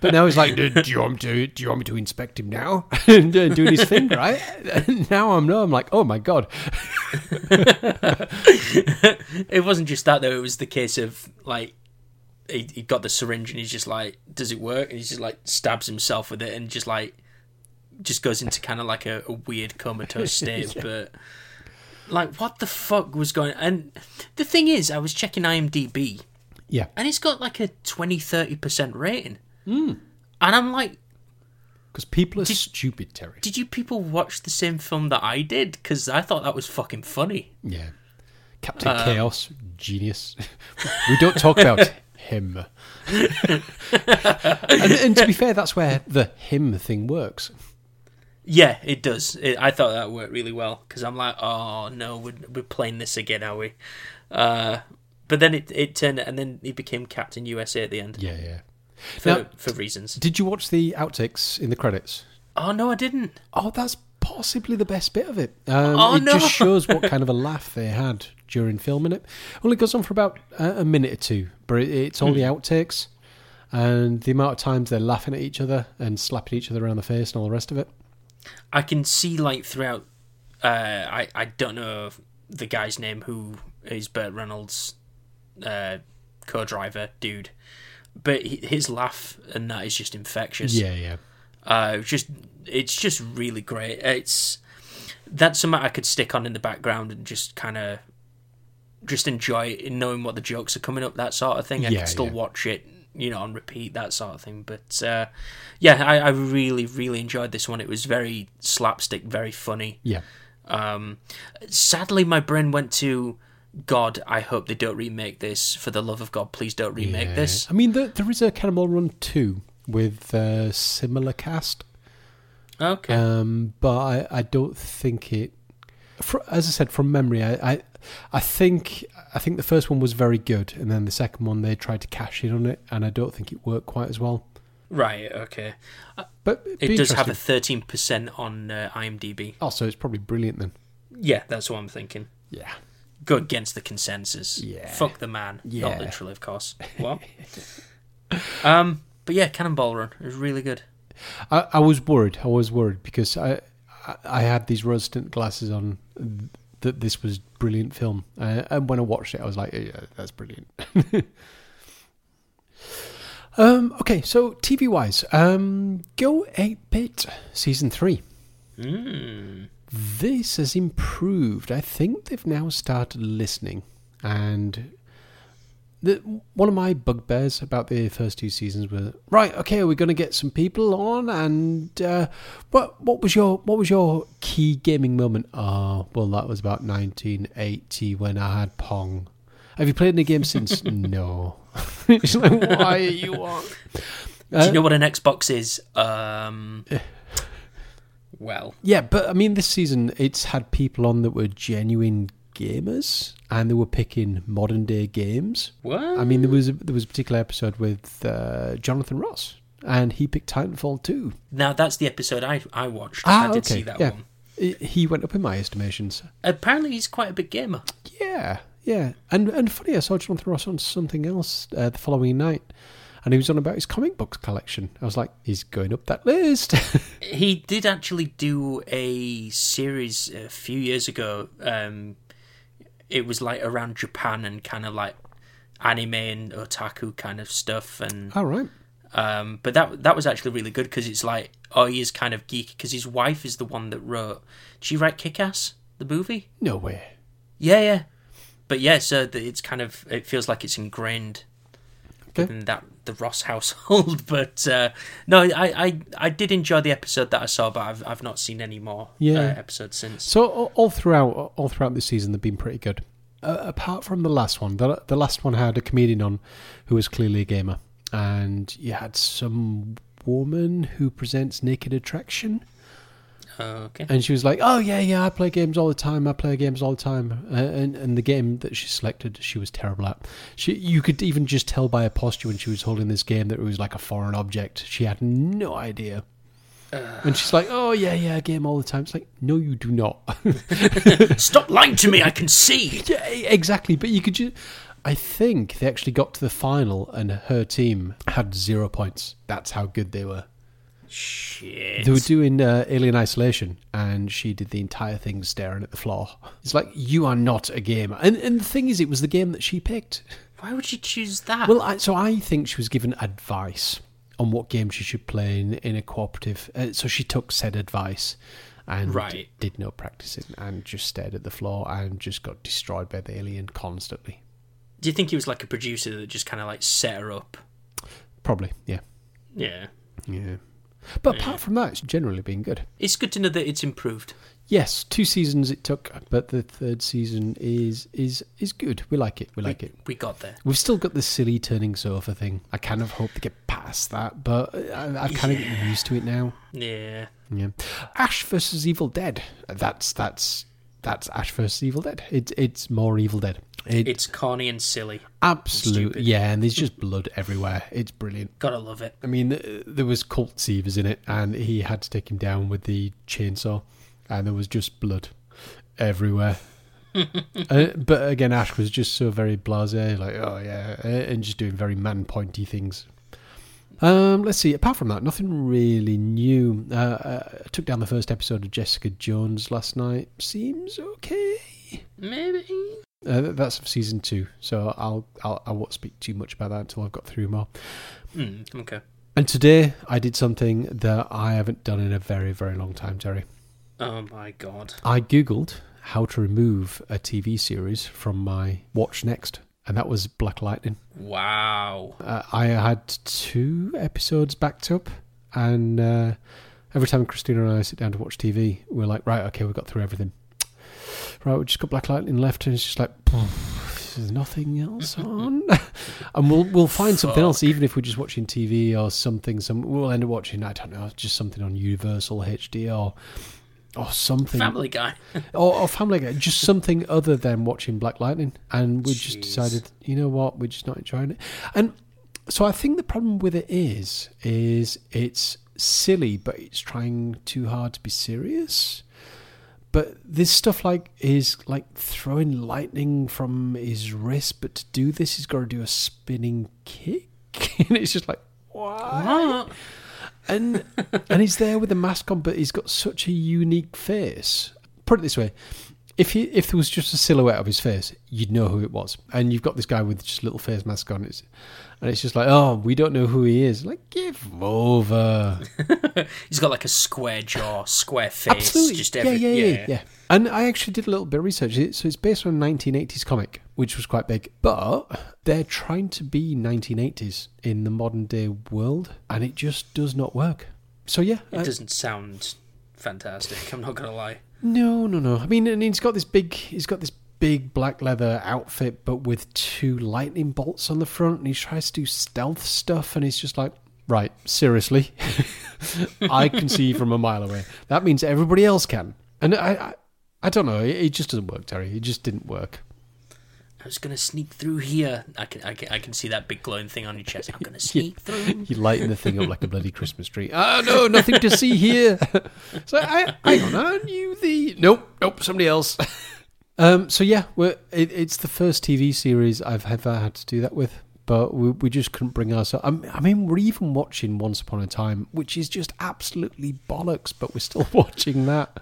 B: but now he's like, do, do you want me to? Do you want me to inspect him now? and uh, doing his thing, right? And now I'm no, I'm like, oh my god,
A: it wasn't just that though. It was the case of like he, he got the syringe and he's just like, does it work? And he's just like stabs himself with it and just like just goes into kind of like a, a weird comatose state. But like, what the fuck was going? And the thing is, I was checking IMDb
B: yeah,
A: and it's got like a 20 30 percent rating. Mm. And I'm like,
B: because people are stupid, Terry.
A: did you people watch the same film that I did? Because I thought that was fucking funny.
B: Yeah, Captain Chaos, genius. we don't talk about him. and, and to be fair, that's where the him thing works.
A: Yeah, it does. It, I thought that worked really well because I'm like, oh no, we're, we're playing this again, are we? Uh, but then it it turned, and then he became Captain USA at the end
B: Yeah, yeah.
A: for
B: Now-
A: for reasons.
B: Did you watch the outtakes in the credits?
A: Oh no, I didn't.
B: Oh, that's possibly the best bit of it. Um,
A: Oh,
B: it
A: no.
B: just shows what kind of a laugh they had during filming it. Only goes on for about a, minute or two, but it, it's all the outtakes and the amount of times they're laughing at each other and slapping each other around the face and all the rest of it.
A: I can see like throughout. Uh, I I don't know the guy's name who is Burt Reynolds' uh, co-driver dude, but he, his laugh and that is just infectious.
B: Yeah, yeah.
A: Uh, it's just it's just really great. It's that's something I could stick on in the background and just kind of just enjoy it, knowing what the jokes are coming up, that sort of thing. I
B: Yeah,
A: could still
B: yeah.
A: watch it, you know, on repeat, that sort of thing. But uh, yeah, I, I really really enjoyed this one. It was very slapstick, very funny.
B: Yeah.
A: Um, sadly, my brain went to. God, I hope they don't remake this. For the love of God, please don't remake
B: Yeah.
A: this.
B: I mean, there, there is a Cannonball Run 2 with a similar cast.
A: Okay.
B: Um, but I, I don't think it. For, as I said, from memory, I, I, I think I think the first one was very good, and then the second one they tried to cash in on it, and I don't think it worked quite as well.
A: right. Okay.
B: But
A: It does have a thirteen percent on uh, IMDb.
B: so it's probably brilliant then.
A: Yeah, that's what I'm thinking.
B: Yeah.
A: Go against the consensus.
B: Yeah.
A: Fuck the man.
B: Yeah.
A: Not literally, of course. What? um. But yeah, Cannonball Run is really good.
B: I, I was worried. I was worried because I, I, had these rose-tinted glasses on that this was brilliant film, uh, and when I watched it, I was like, yeah, that's brilliant. um, okay, so TV wise, um, Go Eight Bit season three.
A: Mm.
B: This has improved. I think they've now started listening, and the, one of my bugbears about the first two seasons was right. Okay, we're going to get some people on, and uh, what what was your what was your key gaming moment? Oh, well, that was about 1980 when I had Pong. Have you played any games since? no. it's like, why are you on?
A: Do you know what an Xbox is? Um. Well,
B: Yeah, but I mean, this season it's had people on that were genuine gamers, and they were picking modern day games.
A: what?
B: I mean, there was a, there was a particular episode with uh, Jonathan Ross, and he picked Titanfall 2.
A: now that's the episode I I watched.
B: Ah,
A: I did
B: okay,
A: see that
B: yeah.
A: one.
B: He went up in my estimations.
A: Apparently, he's quite a big gamer.
B: Yeah, yeah, and and funny, I saw Jonathan Ross on something else uh, the following night, and he was on about his comic books collection. I was like, he's going up that list.
A: He did actually do a series a few years ago. Um, it was like around Japan and kind of like anime and otaku kind of stuff, and
B: All right.
A: um, but that that was actually really good because it's like oh he is kind of geeky because his wife is the one that wrote. Did she write Kick Ass, the movie.
B: No way.
A: Yeah, yeah. But yeah, so the- it's kind of it feels like it's ingrained
B: Okay.
A: in that the Ross household. But uh, no, I, I I did enjoy the episode that I saw, but I've I've not seen any more
B: Yeah.
A: uh, episodes since.
B: So all- all throughout, all throughout this season, they've been pretty good. Uh, apart from the last one, the the last one had a comedian on who was clearly a gamer, and you had some woman who presents Naked Attraction,
A: Oh, okay.
B: and she was like, "Oh yeah, yeah, I play games all the time. I play games all the time." Uh, and and the game that she selected, she was terrible at. She you could even just tell by her posture when she was holding this game that it was like a foreign object. She had no idea. And she's like, "Oh yeah, yeah, game all the time." It's like, no, you do not.
A: Stop lying to me! I can see.
B: Yeah, exactly. But you could just. I think they actually got to the final, and her team had zero points. That's how good they were.
A: Shit.
B: They were doing uh, Alien Isolation, and she did the entire thing staring at the floor. It's like you are not a gamer, and and the thing is, it was the game that she picked.
A: Why would she choose that?
B: Well, I, so I think she was given advice on what game she should play in, in a cooperative. Uh, so she took said advice and
A: Right.
B: did no practicing and just stared at the floor and just got destroyed by the alien constantly.
A: Do you think he was like a producer that just kind of like set her up?
B: Probably, yeah.
A: Yeah.
B: Yeah. But apart from that, it's generally been good.
A: It's good to know that it's improved.
B: Yes, two seasons it took, but the third season is is is good. We like it. We like
A: we,
B: it.
A: we got there.
B: We've still got the silly turning sofa thing. I kind of hope to get past that, but I, I've kind of getting used to it now.
A: Yeah.
B: Yeah, Ash versus Evil Dead. That's that's that's Ash versus Evil Dead. It's it's more Evil Dead. It,
A: It's corny and silly.
B: absolutely yeah, and there's just blood everywhere. It's brilliant.
A: Gotta love it.
B: I mean, uh, there was Colt Seavers in it, and he had to take him down with the chainsaw, and there was just blood everywhere. uh, but again, Ash was just so very blasé, like oh yeah, uh, and just doing very man pointy things. Um, let's see. Apart from that, nothing really new. Uh, uh, I took down the first episode of Jessica Jones last night. Seems okay.
A: Maybe.
B: Uh, that's season two, so I'll, I'll I won't speak too much about that until I've got through more.
A: Hmm, okay.
B: And today I did something that I haven't done in a very, very long time, Terry.
A: Oh my god.
B: I Googled how to remove a TV series from my Watch Next, and that was Black Lightning.
A: Wow.
B: Uh, I had two episodes backed up, and uh, every time Christina and I sit down to watch TV, we're like, right, okay, we've got through everything. Right, we just got Black Lightning left, and it's just like, there's nothing else on, and we'll we'll find something else, even if we're just watching TV or something. Some we'll end up watching, I don't know, just something on Universal HD or or something
A: Family Guy.
B: or, or Family Guy, just something other than watching Black Lightning. And we just decided, you know what, we're just not enjoying it. And so I think the problem with it is, is it's silly, but it's trying too hard to be serious. But this stuff like is like throwing lightning from his wrist, but to do this, he's got to do a spinning kick, and it's just like?
A: What?
B: and and he's there with a mask on, but he's got such a unique face. Put it this way: if he if there was just a silhouette of his face, you'd know who it was. And you've got this guy with just a little face mask on, it's, and it's just like, oh, we don't know who he is. Like, give him over.
A: He's got like a square jaw, square face.
B: Absolutely,
A: Just
B: yeah,
A: every,
B: yeah, yeah, yeah. And I actually did a little bit of research. So it's based on a 1980s comic, which was quite big. But they're trying to be 1980s in the modern day world, and it just does not work. So yeah,
A: It
B: I-
A: doesn't sound fantastic. I'm not gonna lie.
B: No, no, no. I mean, and he's got this big, he's got this big black leather outfit, but with two lightning bolts on the front, and he tries to do stealth stuff, and he's just like, right, seriously, I can see from a mile away. That means everybody else can, and I, I, I don't know. It just doesn't work, Terry. It just didn't work.
A: I was gonna sneak through here. I can, I can, I can see that big glowing thing on your chest. I'm gonna sneak through.
B: You lighten the thing up like a bloody Christmas tree. Ah, no, nothing to see here. so I, hang on, knew the. Nope, nope, somebody else. um. So yeah, we're, it, it's the first TV series I've ever had to do that with, but we, we just couldn't bring ourselves. I'm- I mean, we're even watching Once Upon a Time, which is just absolutely bollocks, but we're still watching that.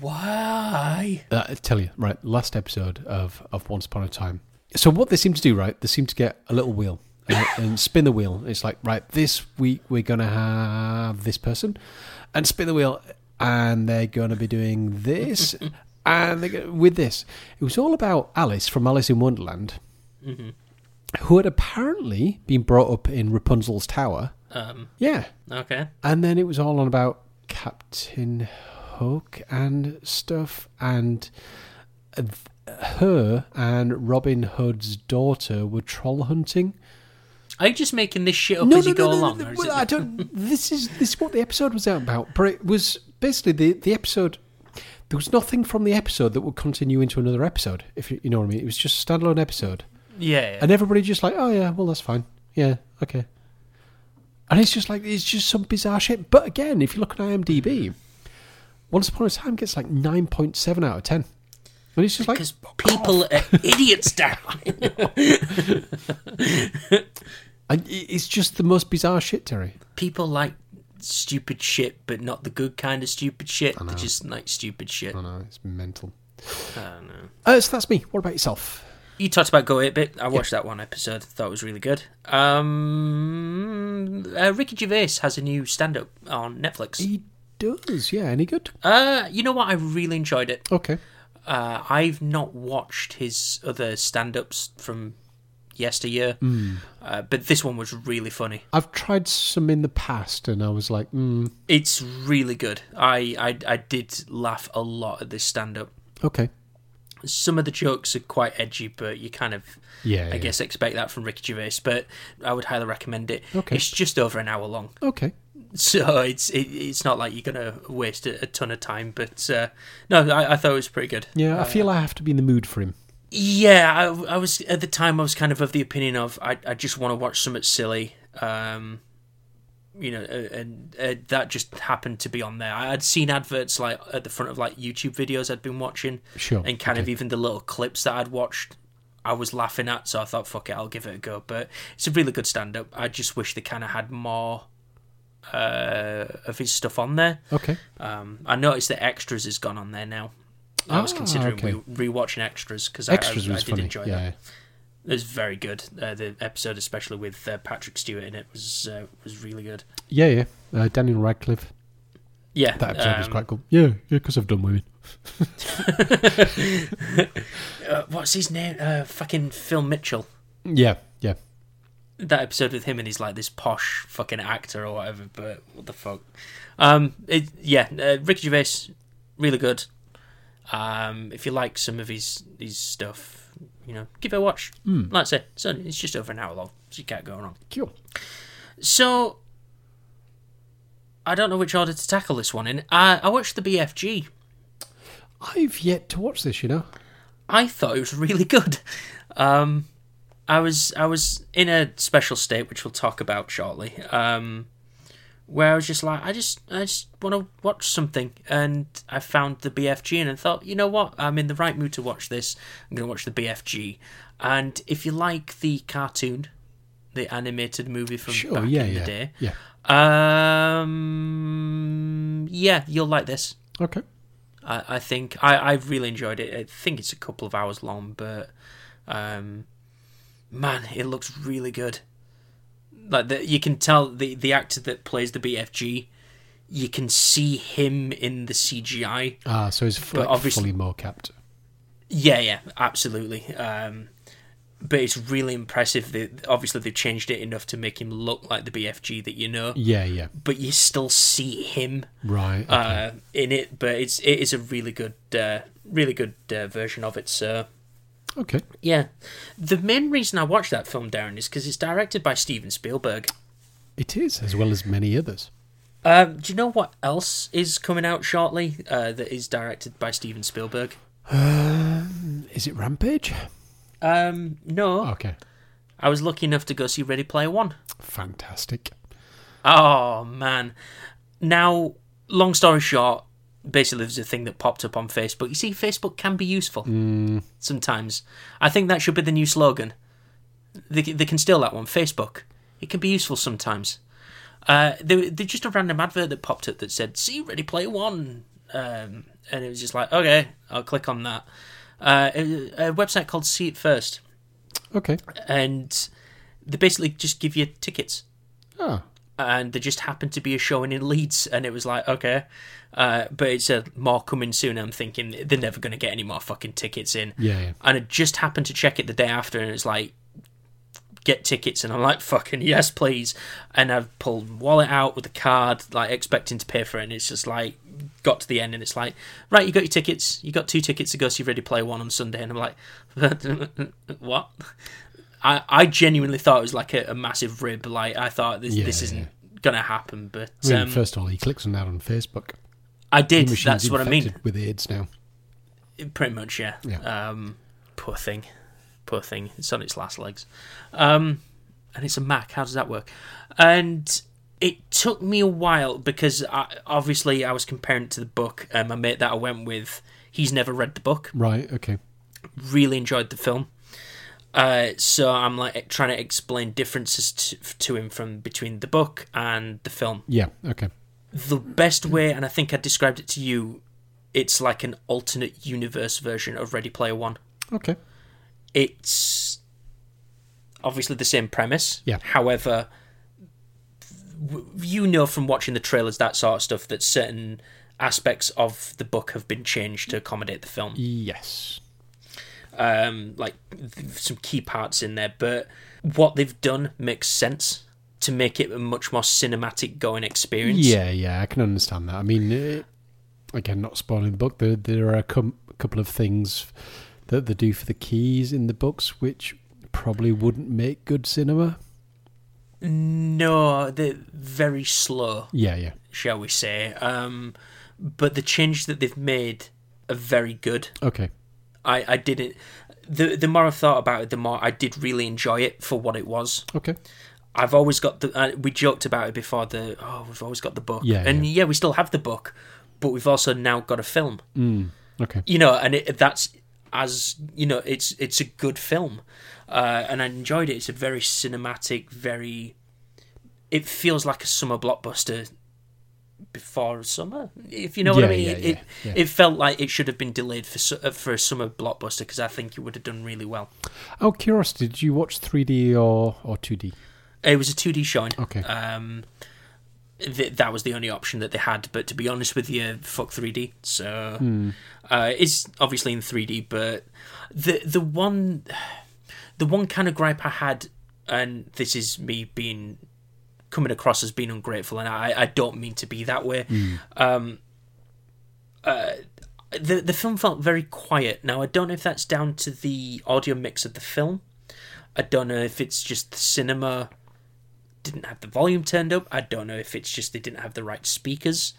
A: Why?
B: Uh, I tell you, right, last episode of, of Once Upon a Time. So what they seem to do, right, they seem to get a little wheel and, and spin the wheel. It's like, right, this week we're going to have this person and spin the wheel and they're going to be doing this. And go, with this, it was all about Alice from Alice in Wonderland,
A: Mm-hmm.
B: who had apparently been brought up in Rapunzel's tower.
A: Um,
B: Yeah.
A: okay.
B: And then it was all on about Captain Hook and stuff, and her and Robin Hood's daughter were troll hunting.
A: Are you just making this shit up as you go along? or is
B: well, I don't. This is this is what the episode was about, but it was basically the the episode. There was nothing from the episode that would continue into another episode. If you, you know what I mean, it was just a standalone episode,
A: yeah, yeah.
B: and everybody just like, oh yeah, well that's fine, yeah, okay. And it's just like it's just some bizarre shit. But again, if you look at IMDb, Once Upon a Time gets like nine point seven out of ten, and it's just like
A: because people are idiots,
B: and it- it's just the most bizarre shit, Terry.
A: people like stupid shit, but not the good kind of stupid shit. They just like stupid shit.
B: I know it's mental.
A: I don't know.
B: Uh, so that's me. What about yourself?
A: You talked about Go 8 Bit. I watched that one episode. Thought it was really good. Um, uh, Ricky Gervais has a new stand up on Netflix.
B: He does, yeah. Any good?
A: Uh, you know what? I really enjoyed it.
B: Okay.
A: Uh, I've not watched his other stand ups from yesteryear, uh, but this one was really funny.
B: I've tried some in the past, and I was like, mm,
A: It's really good. I, I, I did laugh a lot at this stand up.
B: okay.
A: Some of the jokes are quite edgy, but you kind of,
B: Yeah.
A: I
B: yeah.
A: guess, expect that from Ricky Gervais. But I would highly recommend it.
B: Okay.
A: It's just over an hour long,
B: Okay.
A: So it's it, it's not like you're gonna waste a, a ton of time. But uh, no, I, I thought it was pretty good.
B: Yeah, I feel I have to be in the mood for him.
A: Yeah, I, I was at the time. I was kind of of the opinion of I, I just want to watch something silly. Um, you know, uh, and uh, that just happened to be on there. I'd seen adverts like at the front of like YouTube videos I'd been watching,
B: Sure.
A: and kind of even the little clips that I'd watched. I was laughing at, so I thought, "Fuck it, I'll give it a go." But it's a really good stand-up. I just wish they kind of had more uh, of his stuff on there.
B: Okay.
A: Um, I noticed that extras has gone on there now. I was
B: Ah,
A: considering
B: okay.
A: re- rewatching extras because I, I, I did
B: funny.
A: enjoy
B: yeah.
A: that. It was very good. Uh, the episode, especially with uh, Patrick Stewart in it, was uh, was really good.
B: Yeah, yeah. Uh, Daniel Radcliffe.
A: Yeah,
B: That episode was
A: um,
B: quite cool. Yeah, yeah, because I've done women.
A: Uh, what's his name? Uh, fucking Phil Mitchell.
B: Yeah, yeah.
A: That episode with him and he's like this posh fucking actor or whatever. But what the fuck? Um, it, yeah, uh, Ricky Gervais, really good. Um, if you like some of his his stuff, you know, give it a watch. Like I said, it's, it's just over an hour long, so you can't go wrong.
B: Cool.
A: So, I don't know which order to tackle this one in. I, I watched the BFG.
B: I've yet to watch this, you know.
A: I thought it was really good. Um, I was I was in a special state, which we'll talk about shortly. Um, where I was just like, I just I just want to watch something, and I found the BFG, and I thought, you know what, I'm in the right mood to watch this. I'm going to watch the BFG, and if you like the cartoon, the animated movie from
B: Sure,
A: back
B: yeah,
A: in
B: yeah.
A: the day,
B: Yeah.
A: um, yeah, you'll like this.
B: Okay.
A: I, I think I, I really enjoyed it. I think it's a couple of hours long, but um, man, it looks really good. Like the, you can tell the the actor that plays the BFG, you can see him in the CGI.
B: Ah, so
A: But
B: like
A: obviously-
B: fully mocapped.
A: Yeah, yeah, absolutely. Um, but it's really impressive. They, obviously, they've changed it enough to make him look like the BFG that you know,
B: Yeah, yeah.
A: but you still see him
B: Right. Okay.
A: uh, in it. But it's it is a really good, uh, really good uh, version of it. So
B: okay.
A: yeah, the main reason I watched that film, Darren, is because it's directed by Steven Spielberg.
B: It is, as well as many others.
A: Um, do you know what else is coming out shortly uh, that is directed by Steven Spielberg?
B: Is it Rampage?
A: Um, no,
B: Okay.
A: I was lucky enough to go see Ready Player One.
B: Fantastic.
A: Oh man! Now, long story short, basically there's a thing that popped up on Facebook. You see, Facebook can be useful sometimes. I think that should be the new slogan. They they can steal that one. Facebook, it can be useful sometimes. Uh, there, there's just a random advert that popped up that said "See Ready Player One," um, and it was just like, okay, I'll click on that. Uh, a, a website called See It First,
B: Okay.
A: and they basically just give you tickets
B: Ah.
A: And there just happened to be a showing in Leeds, and it was like okay, uh, but it said more coming soon. I'm thinking they're never going to get any more fucking tickets in,
B: Yeah, yeah.
A: and I just happened to check it the day after, and it's like get tickets, and I'm like fucking yes, please, and I've pulled wallet out with a card, like expecting to pay for it, and it's just like got to the end, and it's like right, you got your tickets, you got two tickets to go see Ready Player One on Sunday, and I'm like what? I, I genuinely thought it was like a, a massive rib. Like I thought this
B: Yeah,
A: this isn't gonna happen, but
B: I mean,
A: um,
B: first of all, he clicks on that on Facebook.
A: I did. That's what I mean.
B: With AIDS now.
A: Pretty much, yeah.
B: Yeah.
A: Um, poor thing, poor thing. It's on its last legs, um, and it's a Mac. How does that work? And it took me a while because I, obviously I was comparing it to the book. And my mate that I went with, he's never read the book.
B: Right. Okay.
A: Really enjoyed the film. Uh, so I'm like trying to explain differences to, to him from between the book and the film.
B: Yeah. Okay.
A: the best way, and I think I described it to you, it's like an alternate universe version of Ready Player One.
B: Okay.
A: It's obviously the same premise.
B: Yeah.
A: However, w- you know from watching the trailers, that sort of stuff, that certain aspects of the book have been changed to accommodate the film.
B: Yes.
A: Um, like some key parts in there, but what they've done makes sense to make it a much more cinematic going experience.
B: Yeah. Yeah. I can understand that. I mean, uh, again, not spoiling the book. There, there are a com- couple of things that they do for the keys in the books, which probably wouldn't make good cinema.
A: No, they're very slow.
B: Yeah. Yeah.
A: shall we say. Um, but the changes that they've made are very good.
B: Okay.
A: I, I didn't. The the more I've thought about it, the more I did really enjoy it for what it was.
B: Okay.
A: I've always got the. Uh, we joked about it before. The oh, we've always got the book.
B: Yeah,
A: and
B: yeah.
A: yeah. we still have the book, but we've also now got a film.
B: Mm. Okay.
A: You know, and it, that's as you know, it's it's a good film, uh, and I enjoyed it. It's a very cinematic, very. It feels like a summer blockbuster before summer, if you know what I mean.
B: yeah,
A: it,
B: yeah,
A: it,
B: yeah.
A: felt like it should have been delayed for uh, for a summer blockbuster because I think it would have done really well.
B: Oh, curiosity, did you watch 3D or or 2D?
A: It was a two D showing.
B: Okay.
A: Um, th- that was the only option that they had. But to be honest with you, fuck 3D. So
B: Hmm.
A: uh, it's obviously in 3D. But the the one the one kind of gripe I had, and this is me being coming across as being ungrateful, and I, I don't mean to be that way. Um, uh, the the film felt very quiet. Now I don't know if that's down to the audio mix of the film. I don't know if it's just the cinema didn't have the volume turned up. I don't know if it's just they didn't have the right speakers.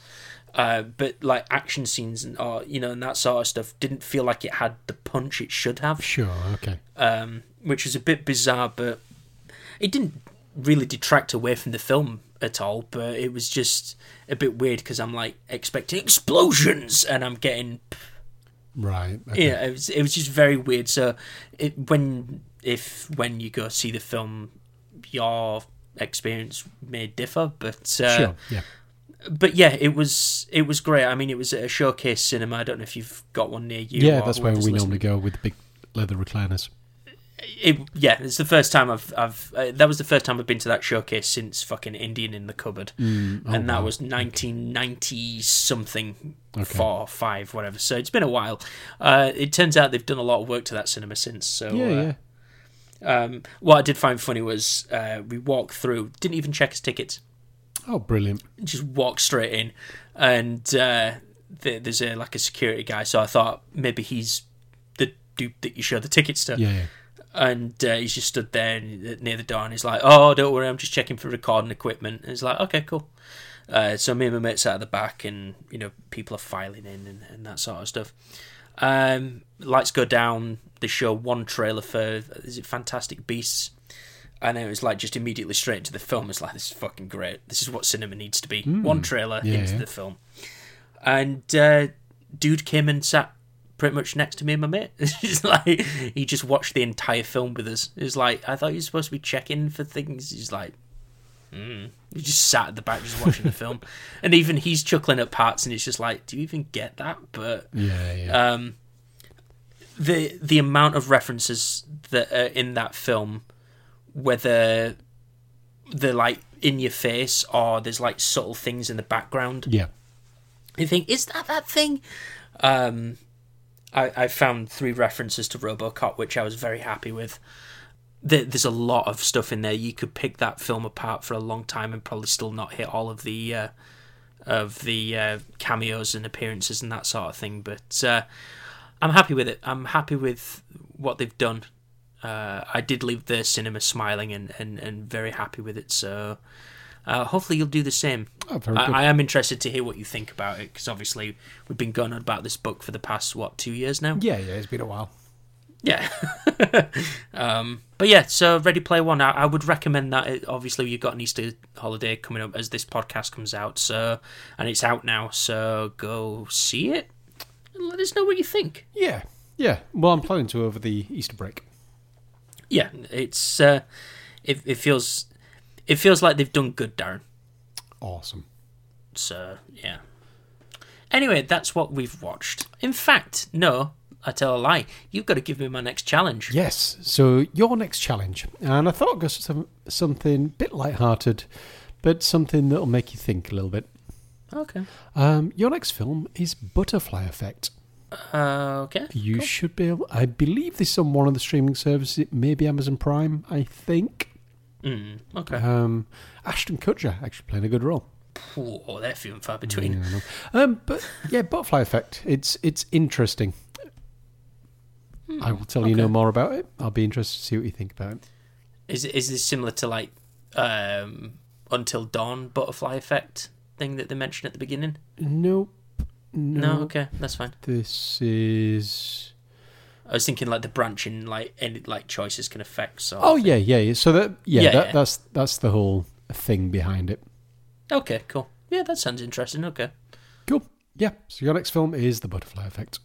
A: Uh, but like action scenes and or you know and that sort of stuff didn't feel like it had the punch it should have
B: Sure. Okay.
A: um, which was a bit bizarre, but it didn't really detract away from the film at all. But it was just a bit weird because I'm like expecting explosions, and I'm getting
B: Right. Okay.
A: yeah. It was it was just very weird. So it, when if when you go see the film, your experience may differ, but uh,
B: Sure. Yeah.
A: but yeah, it was it was great. I mean, it was at a showcase cinema. I don't know if you've got one near you.
B: Yeah, that's where we
A: listening.
B: normally go with the big leather recliners.
A: It, yeah, it's the first time I've I've uh, that was the first time I've been to that showcase since fucking Indian in the cupboard,
B: Mm, oh,
A: and that
B: wow.
A: was nineteen ninety something,
B: Okay.
A: four, five, whatever. So it's been a while. Uh, it turns out they've done a lot of work to that cinema since. So
B: Yeah,
A: uh,
B: yeah.
A: Um, what I did find funny was uh, we walked through, didn't even check his tickets,
B: Oh, brilliant.
A: just walked straight in, and uh, there, there's a like a security guy. So I thought maybe he's the dude that you show the tickets to
B: Yeah, yeah.
A: And uh, he's just stood there near the door and he's like, "Oh, don't worry, I'm just checking for recording equipment." And he's like, "Okay, cool." Uh, so me and my mates out at the back, and you know, people are filing in and, and that sort of stuff. Um, lights go down. They show one trailer for is it Fantastic Beasts, and it was like just immediately straight into the film. It's like this is fucking great. This is what cinema needs to be. One trailer
B: Yeah,
A: into
B: yeah.
A: the film, and uh, dude came and sat pretty much next to me and my mate. It's like he just watched the entire film with us. It was like I thought you were supposed to be checking for things. He's like, mm. he just sat at the back just watching the film, and even he's chuckling at parts, and it's just like, do you even get that? But
B: Yeah, yeah.
A: um, the the amount of references that are in that film, whether they're like in your face or there's like subtle things in the background.
B: Yeah.
A: You think, is that that thing? Um, I, I found three references to RoboCop, which I was very happy with. There, there's a lot of stuff in there. You could pick that film apart for a long time and probably still not hit all of the uh, of the uh, cameos and appearances and that sort of thing. But uh, I'm happy with it. I'm happy with what they've done. Uh, I did leave the cinema smiling and, and, and very happy with it. So uh, hopefully you'll do the same.
B: Oh.
A: I, I am interested to hear what you think about it because obviously we've been going on about this book for the past what two years now.
B: Yeah, yeah, it's been a while.
A: Yeah. um, but yeah, so Ready Player One, I, I would recommend that. It, obviously, you've got an Easter holiday coming up as this podcast comes out, so and it's out now. So go see it and let us know what you think.
B: Yeah, yeah. Well, I'm planning to over the Easter break.
A: Yeah, it's uh, it, it feels it feels like they've done good, Darren.
B: Awesome.
A: So yeah. Anyway, that's what we've watched. In fact, no, I tell a lie. You've got to give me my next challenge.
B: Yes. So your next challenge, and I thought I'd go some something a bit light-hearted, but something that'll make you think a little bit.
A: Okay.
B: Um, your next film is Butterfly Effect.
A: Uh, okay.
B: You
A: cool.
B: should be able. I believe this is on one of the streaming services, maybe Amazon Prime. I think.
A: Mm, okay.
B: Um, Ashton Kutcher actually playing a good role.
A: Oh, they're few and far between.
B: Yeah, Um, but yeah, Butterfly Effect. It's it's interesting. I will tell you no more about it. I'll be interested to see what you think about it.
A: Is is this similar to like um, Until Dawn butterfly effect thing that they mentioned at the beginning?
B: Nope. No.
A: No, okay, that's fine.
B: This is.
A: I was thinking like the branching like any like choices can affect. So
B: Oh yeah, yeah. yeah. So that yeah,
A: Yeah,
B: that,
A: yeah.
B: that's that's the whole thing behind it.
A: Okay, cool. Yeah, that sounds interesting. Okay,
B: Cool. Yeah. So your next film is The Butterfly Effect.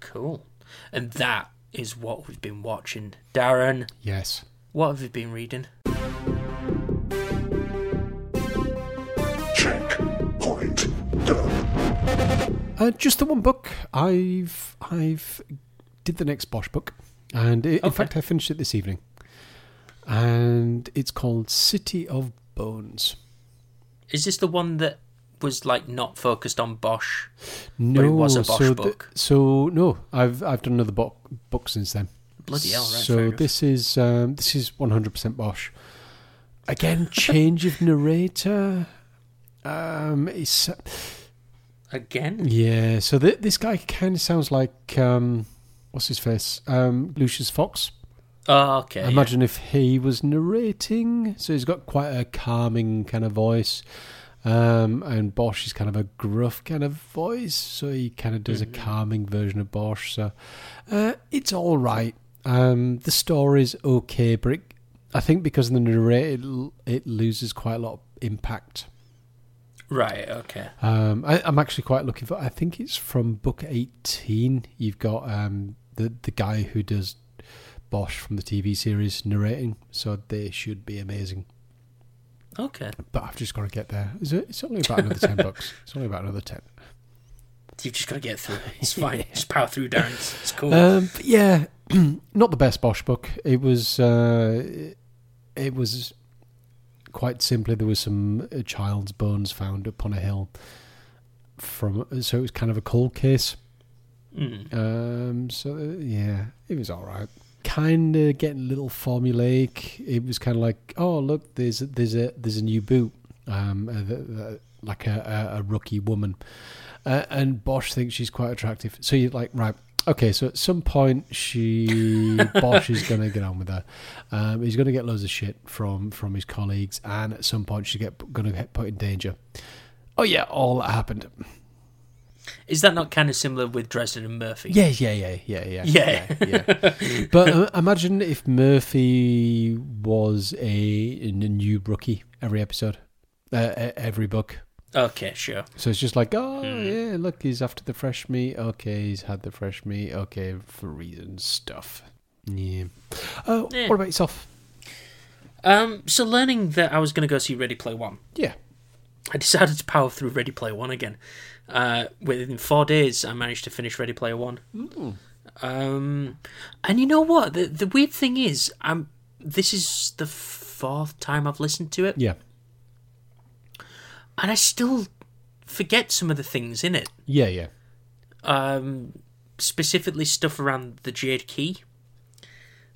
A: cool. And that is what we've been watching. Darren,
B: Yes.
A: what have you been reading?
C: Checkpoint done.
B: Uh, just the one book. I've I've did the next Bosch book, and i in fact I finished it this evening. And it's called City of Bones.
A: Is this the one that was like not focused on Bosch?
B: No,
A: it was a Bosch
B: so
A: book.
B: so no, I've I've done another book book since then.
A: Bloody hell, right?
B: So this is um, this is one hundred percent Bosch. Again, change of narrator. Um, it's
A: again.
B: yeah. So th- this guy kind of sounds like um, what's his face? Um, Lucius Fox.
A: Oh, okay.
B: Imagine if he was narrating, so he's got quite a calming kind of voice, um, and Bosch is kind of a gruff kind of voice, so he kind of does a calming version of Bosch. So uh, it's all right. Um, the story's okay, but it, I think because of the narrator, it, it loses quite a lot of impact.
A: Right. Okay.
B: Um, I, I'm actually quite looking for. I think it's from book 18. You've got um, the the guy who does Bosch from the TV series narrating, so they should be amazing.
A: Okay.
B: But I've just got to get there. Is it? It's only about another ten bucks. It's only about another ten.
A: You've just got to get through. It's fine. Just power through, Darren. It's, cool.
B: Um, yeah, not the best Bosch book. It was. Uh, it was quite simply there was some uh, child's bones found upon a hill. From so it was kind of a cold case.
A: Mm.
B: Um, so uh, yeah, it was all right. Kind of getting a little formulaic. It was kind of like, oh look, there's there's a there's a new boot, um, uh, the, the, like a, a, a rookie woman, uh, and Bosch thinks she's quite attractive. So you're like, right, okay. So at some point, she Bosch is gonna get on with her. Um, he's gonna get loads of shit from from his colleagues, and at some point, she's get gonna get put in danger. Oh yeah, all that happened.
A: Is that not kind of similar with Dresden and Murphy?
B: Yeah, yeah, yeah, yeah, yeah,
A: Yeah.
B: yeah. yeah. but uh, imagine if Murphy was a, a new rookie every episode, uh, every book.
A: Okay, sure.
B: So it's just like, oh
A: Hmm.
B: yeah, look, he's after the fresh meat. Okay, he's had the fresh meat. Okay, for reasons stuff. Yeah. Uh,
A: Yeah.
B: What about yourself?
A: Um, so learning that I was going to go see Ready Player One,
B: Yeah.
A: I decided to power through Ready Player One again. Uh, within four days, I managed to finish Ready Player One. Um, and you know what? The the weird thing is, I'm. This is the fourth time I've listened to it.
B: Yeah.
A: and I still forget some of the things in it.
B: Yeah, yeah.
A: Um, specifically stuff around the Jade Key.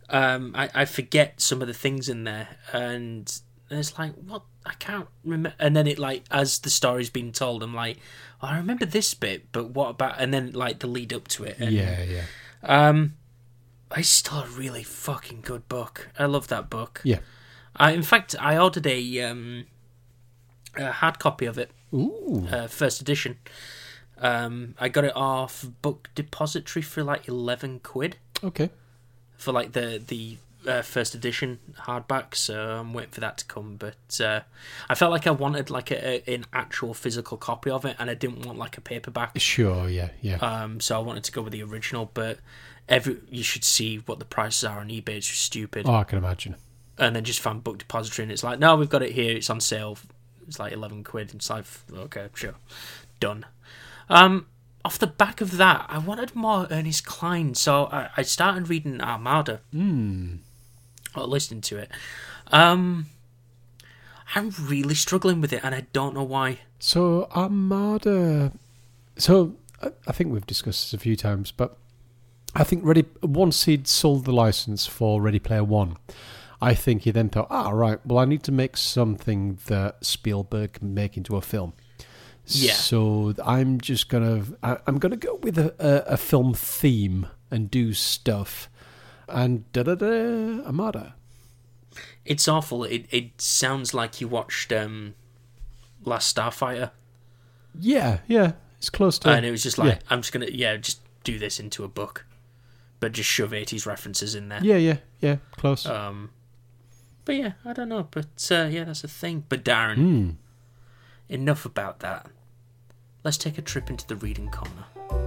A: Um, I, I forget some of the things in there, and it's like what I can't remember. And then it like as the story's being told, I'm like, oh, I remember this bit, but what about? And then like the lead up to it. And,
B: Yeah, yeah.
A: Um, it's still a really fucking good book. I love that book.
B: Yeah.
A: I, in fact, I ordered a um, a hard copy of it,
B: Ooh.
A: uh, first edition. Um, I got it off Book Depository for like eleven quid
B: Okay.
A: for like the the uh, first edition hardback. So I'm waiting for that to come. But uh, I felt like I wanted like a, a, an actual physical copy of it, and I didn't want like a paperback.
B: Sure, yeah, yeah.
A: Um, so I wanted to go with the original, but every you should see what the prices are on eBay. It's just stupid.
B: oh, I can imagine.
A: And then just found Book Depository, and it's like, no, we've got it here. It's on sale. It's like eleven quid. It's like, okay, sure, done. Um, off the back of that, I wanted more Ernest Cline, so I, I started reading Armada.
B: Hmm.
A: Or listening to it. Um, I'm really struggling with it, and I don't know why.
B: So Armada. So I, think we've discussed this a few times, but I think Ready once he'd sold the license for Ready Player One, I think he then thought, ah, right, well, I need to make something that Spielberg can make into a film.
A: Yeah.
B: So I'm just gonna I, I'm gonna go with a, a, a film theme and do stuff, and da da da Armada.
A: It's awful. It it sounds like you watched um, Last Starfighter.
B: Yeah, yeah, it's close to.
A: and it was just like
B: yeah.
A: I'm just gonna yeah just do this into a book, but just shove 80s references in there.
B: yeah, yeah, yeah, close.
A: Um, but yeah, I don't know, but uh, yeah, that's a thing. But Darren,
B: Hmm.
A: enough about that. Let's take a trip into the reading corner.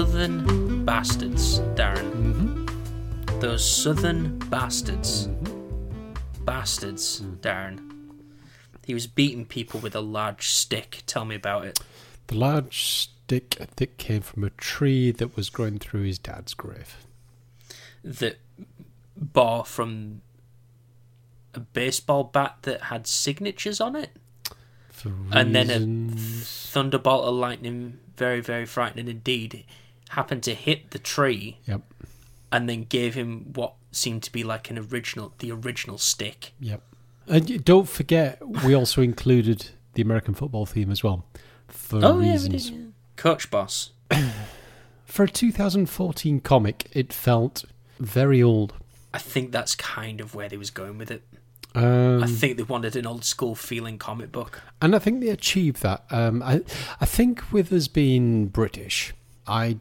A: Southern bastards, Darren.
B: Mm-hmm.
A: Those southern bastards. Bastards, Darren. He was beating people with a large stick. Tell me about it.
B: The large stick, I think, came from a tree that was growing through his dad's grave.
A: that bore from a baseball bat that had signatures on it,
B: For
A: and then a thunderbolt of lightning, very very frightening indeed, happened to hit the tree
B: Yep,
A: and then gave him what seemed to be like an original, the original stick.
B: yep. And don't forget, we also included the American football theme as well. For
A: Oh yeah,
B: reasons.
A: did. yeah. Coach Boss.
B: For a 2014 comic, it felt very old.
A: I think that's kind of where they was going with it.
B: Um,
A: I think they wanted an old school feeling comic book.
B: and I think they achieved that. Um, I, I think with us being British, I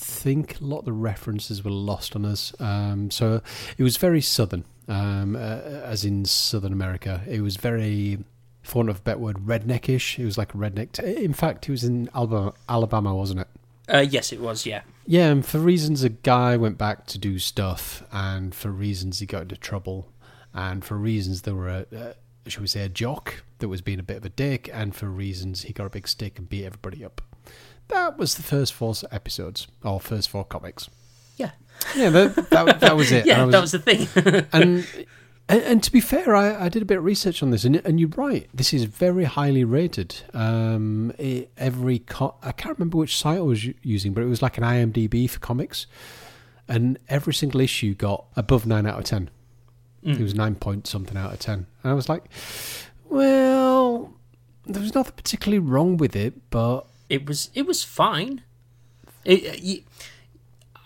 B: think a lot of the references were lost on us. Um, so it was very southern, um, uh, as in Southern America. It was very, for want of a better word, redneckish. It was like a redneck. T- in fact, it was in Alabama, Alabama, wasn't it?
A: Uh, yes, it was. Yeah,
B: Yeah, and for reasons a guy went back to do stuff, and for reasons he got into trouble, and for reasons there were a, uh, shall we say, a jock that was being a bit of a dick, and for reasons he got a big stick and beat everybody up. That was the first four episodes, or first four comics.
A: yeah,
B: Yeah, that, that, that was it.
A: yeah.
B: I
A: That was the thing.
B: and, and and to be fair, I, I did a bit of research on this, and and you're right. This is very highly rated. Um, it, every co- I can't remember which site I was using, but it was like an IMDb for comics, and every single issue got above nine out of ten. It was nine point something out of ten, and I was like, well, there was nothing particularly wrong with it, but
A: it was it was fine. It, uh, you,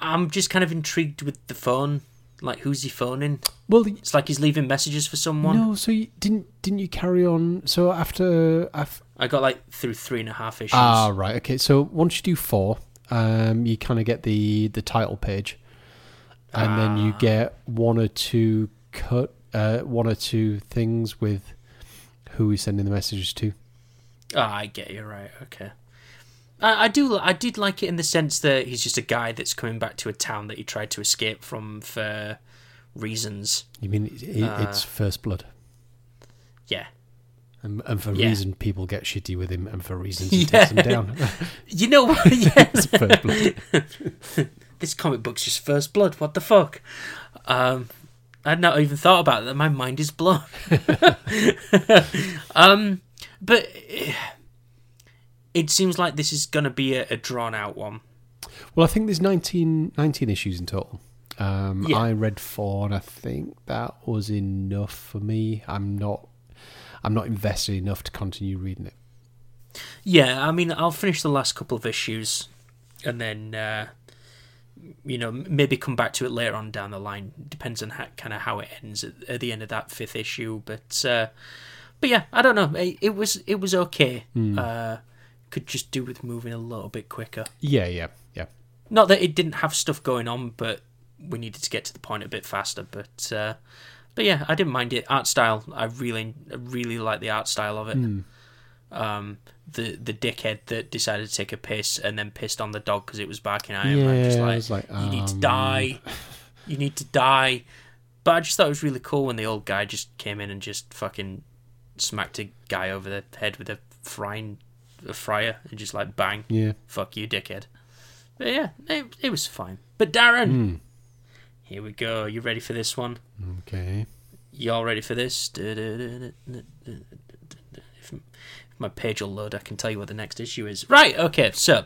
A: I'm just kind of intrigued with the phone. Like, who's he phoning?
B: well,
A: It's like he's leaving messages for someone.
B: no. So you didn't didn't you carry on? So after after
A: I got like through three and a half issues.
B: Ah, right. Okay. So once you do four, um, you kind of get the the title page, and then you get one or two cut, uh, one or two things with who he's sending the messages to.
A: Ah, I get you right. Okay. I, I do. I did like it in the sense that he's just a guy that's coming back to a town that he tried to escape from for reasons.
B: You mean it, it, it's first blood,
A: Yeah.
B: and, and for
A: Yeah.
B: reason people get shitty with him, and for reasons he
A: Yeah.
B: takes them down.
A: You know what? yes.
B: first blood.
A: this comic book's just first blood. What the fuck? Um, I'd not even thought about that. My mind is blown. um, but eh, it seems like this is going to be a, a drawn out one.
B: Well, I think there's 19, 19 issues in total. Um,
A: Yeah.
B: I read four, and I think that was enough for me. I'm not, I'm not invested enough to continue reading it.
A: Yeah, I mean, I'll finish the last couple of issues, and then uh, you know maybe come back to it later on down the line. Depends on how, kind of how it ends at, at the end of that fifth issue. But uh, but yeah, I don't know. It, it was it was okay. Uh, could just do with moving a little bit quicker.
B: Yeah, yeah, yeah.
A: Not that it didn't have stuff going on, but we needed to get to the point a bit faster. But uh, but yeah, I didn't mind it. Art style, I really I really like the art style of it. Um, the the dickhead that decided to take a piss and then pissed on the dog because it was barking at him. I'm just
B: Yeah, I
A: like,
B: was like,
A: you need to
B: um,
A: die. You need to die. But I just thought it was really cool when the old guy just came in and just fucking smacked a guy over the head with a frying a fryer and just like bang
B: Yeah.
A: fuck you, dickhead. But yeah, it, it was fine. But Darren,
B: Hmm.
A: here we go. You ready for this one?
B: Okay.
A: Y'all ready for this? If, if my page will load, I can tell you what the next issue is. Right, okay, so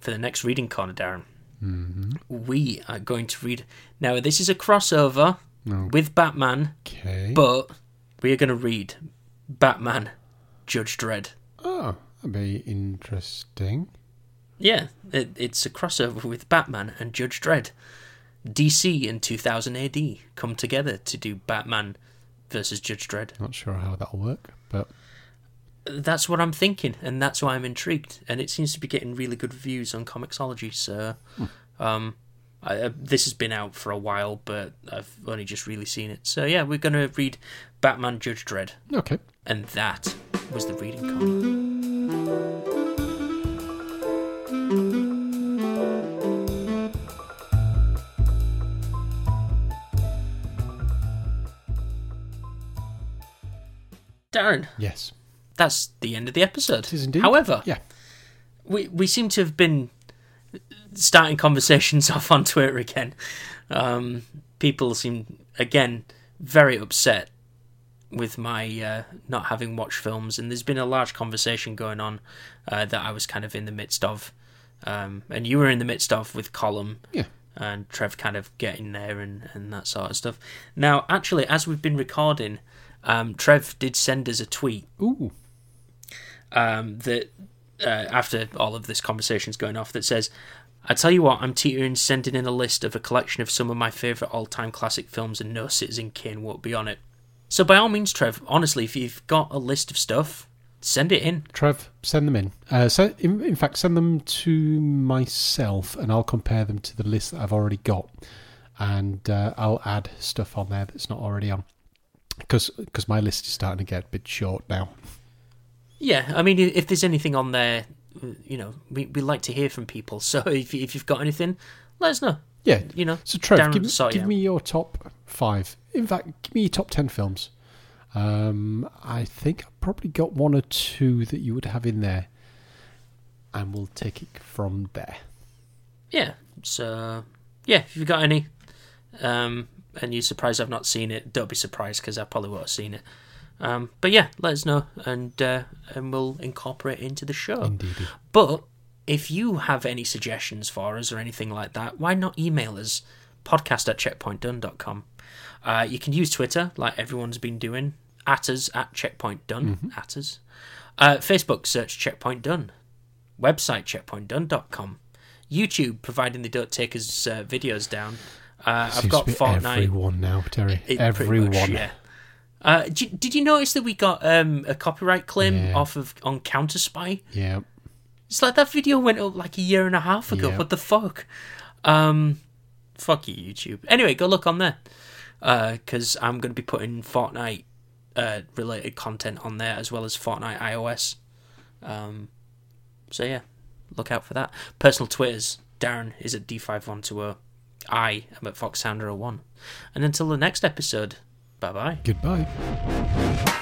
A: for the next reading corner, Darren, we are going to read. Now, this is a crossover
B: No.
A: with Batman,
B: Okay.
A: but we are going to read Batman Judge Dredd.
B: oh, that'd be interesting.
A: Yeah, it, it's a crossover with Batman and Judge Dredd. DC in 2000 AD come together to do Batman versus Judge Dredd.
B: Not sure how that'll work, but
A: That's what I'm thinking, and that's why I'm intrigued. And it seems to be getting really good reviews on Comixology. So, um, I, uh, this has been out for a while, but I've only just really seen it. So yeah, we're gonna read Batman Judge Dredd,
B: okay.
A: and that was the reading corner. Darren,
B: Yes.
A: that's the end of the episode.
B: It is indeed.
A: However,
B: Yeah.
A: we we seem to have been starting conversations off on Twitter again. Um, people seem again very upset with my uh, not having watched films, and there's been a large conversation going on uh, that I was kind of in the midst of, um, and you were in the midst of with Callum
B: Yeah.
A: and Trev kind of getting there and, and that sort of stuff. Now, actually, as we've been recording, um, Trev did send us a tweet
B: Ooh.
A: um, that uh, after all of this conversation's going off that says, I tell you what, I'm teetering sending in a list of a collection of some of my favourite all time classic films and no Citizen Kane won't be on it. So by all means, Trev, honestly, if you've got a list of stuff, send it in.
B: Trev, send them in. Uh, so, in, in fact, send them to myself, and I'll compare them to the list that I've already got, and uh, I'll add stuff on there that's not already on, because my list is starting to get a bit short now.
A: Yeah, I mean, if there's anything on there, uh, you know, we, we like to hear from people. So if, if you've got anything, let us know.
B: Yeah.
A: You know,
B: So, Trev,
A: Darren
B: give,
A: sort
B: give
A: out.
B: me your top five. In fact, give me your top ten films. Um, I think I've probably got one or two that you would have in there, and we'll take it from there.
A: Yeah. So yeah, if you've got any, um, and you're surprised I've not seen it, don't be surprised because I probably would have seen it. Um, but yeah, let us know and uh, and we'll incorporate it into the show.
B: Indeed.
A: But if you have any suggestions for us or anything like that, why not email us podcast at checkpointdone.com. Uh, you can use Twitter like everyone's been doing, at us at checkpoint done, at us. Uh, Facebook, search checkpoint done. Website, checkpointdone.com. YouTube, providing they don't take us uh, videos down. Uh, I've got Fortnite.
B: everyone now, Terry.
A: It-
B: everyone.
A: much, yeah. Uh, did, did you notice that we got um, a copyright claim
B: Yeah.
A: off of on Counter Spy?
B: yeah.
A: It's like that video went up like a year and a half ago.
B: Yeah.
A: What the fuck? Um, fuck you, YouTube. Anyway, go look on there because I'm going to be putting Fortnite uh, related content on there as well as Fortnite iOS. Um, so yeah, look out for that. Personal Twitters. Darren is at D5120. I am at Foxhounder01. And until the next episode, bye bye.
B: Goodbye.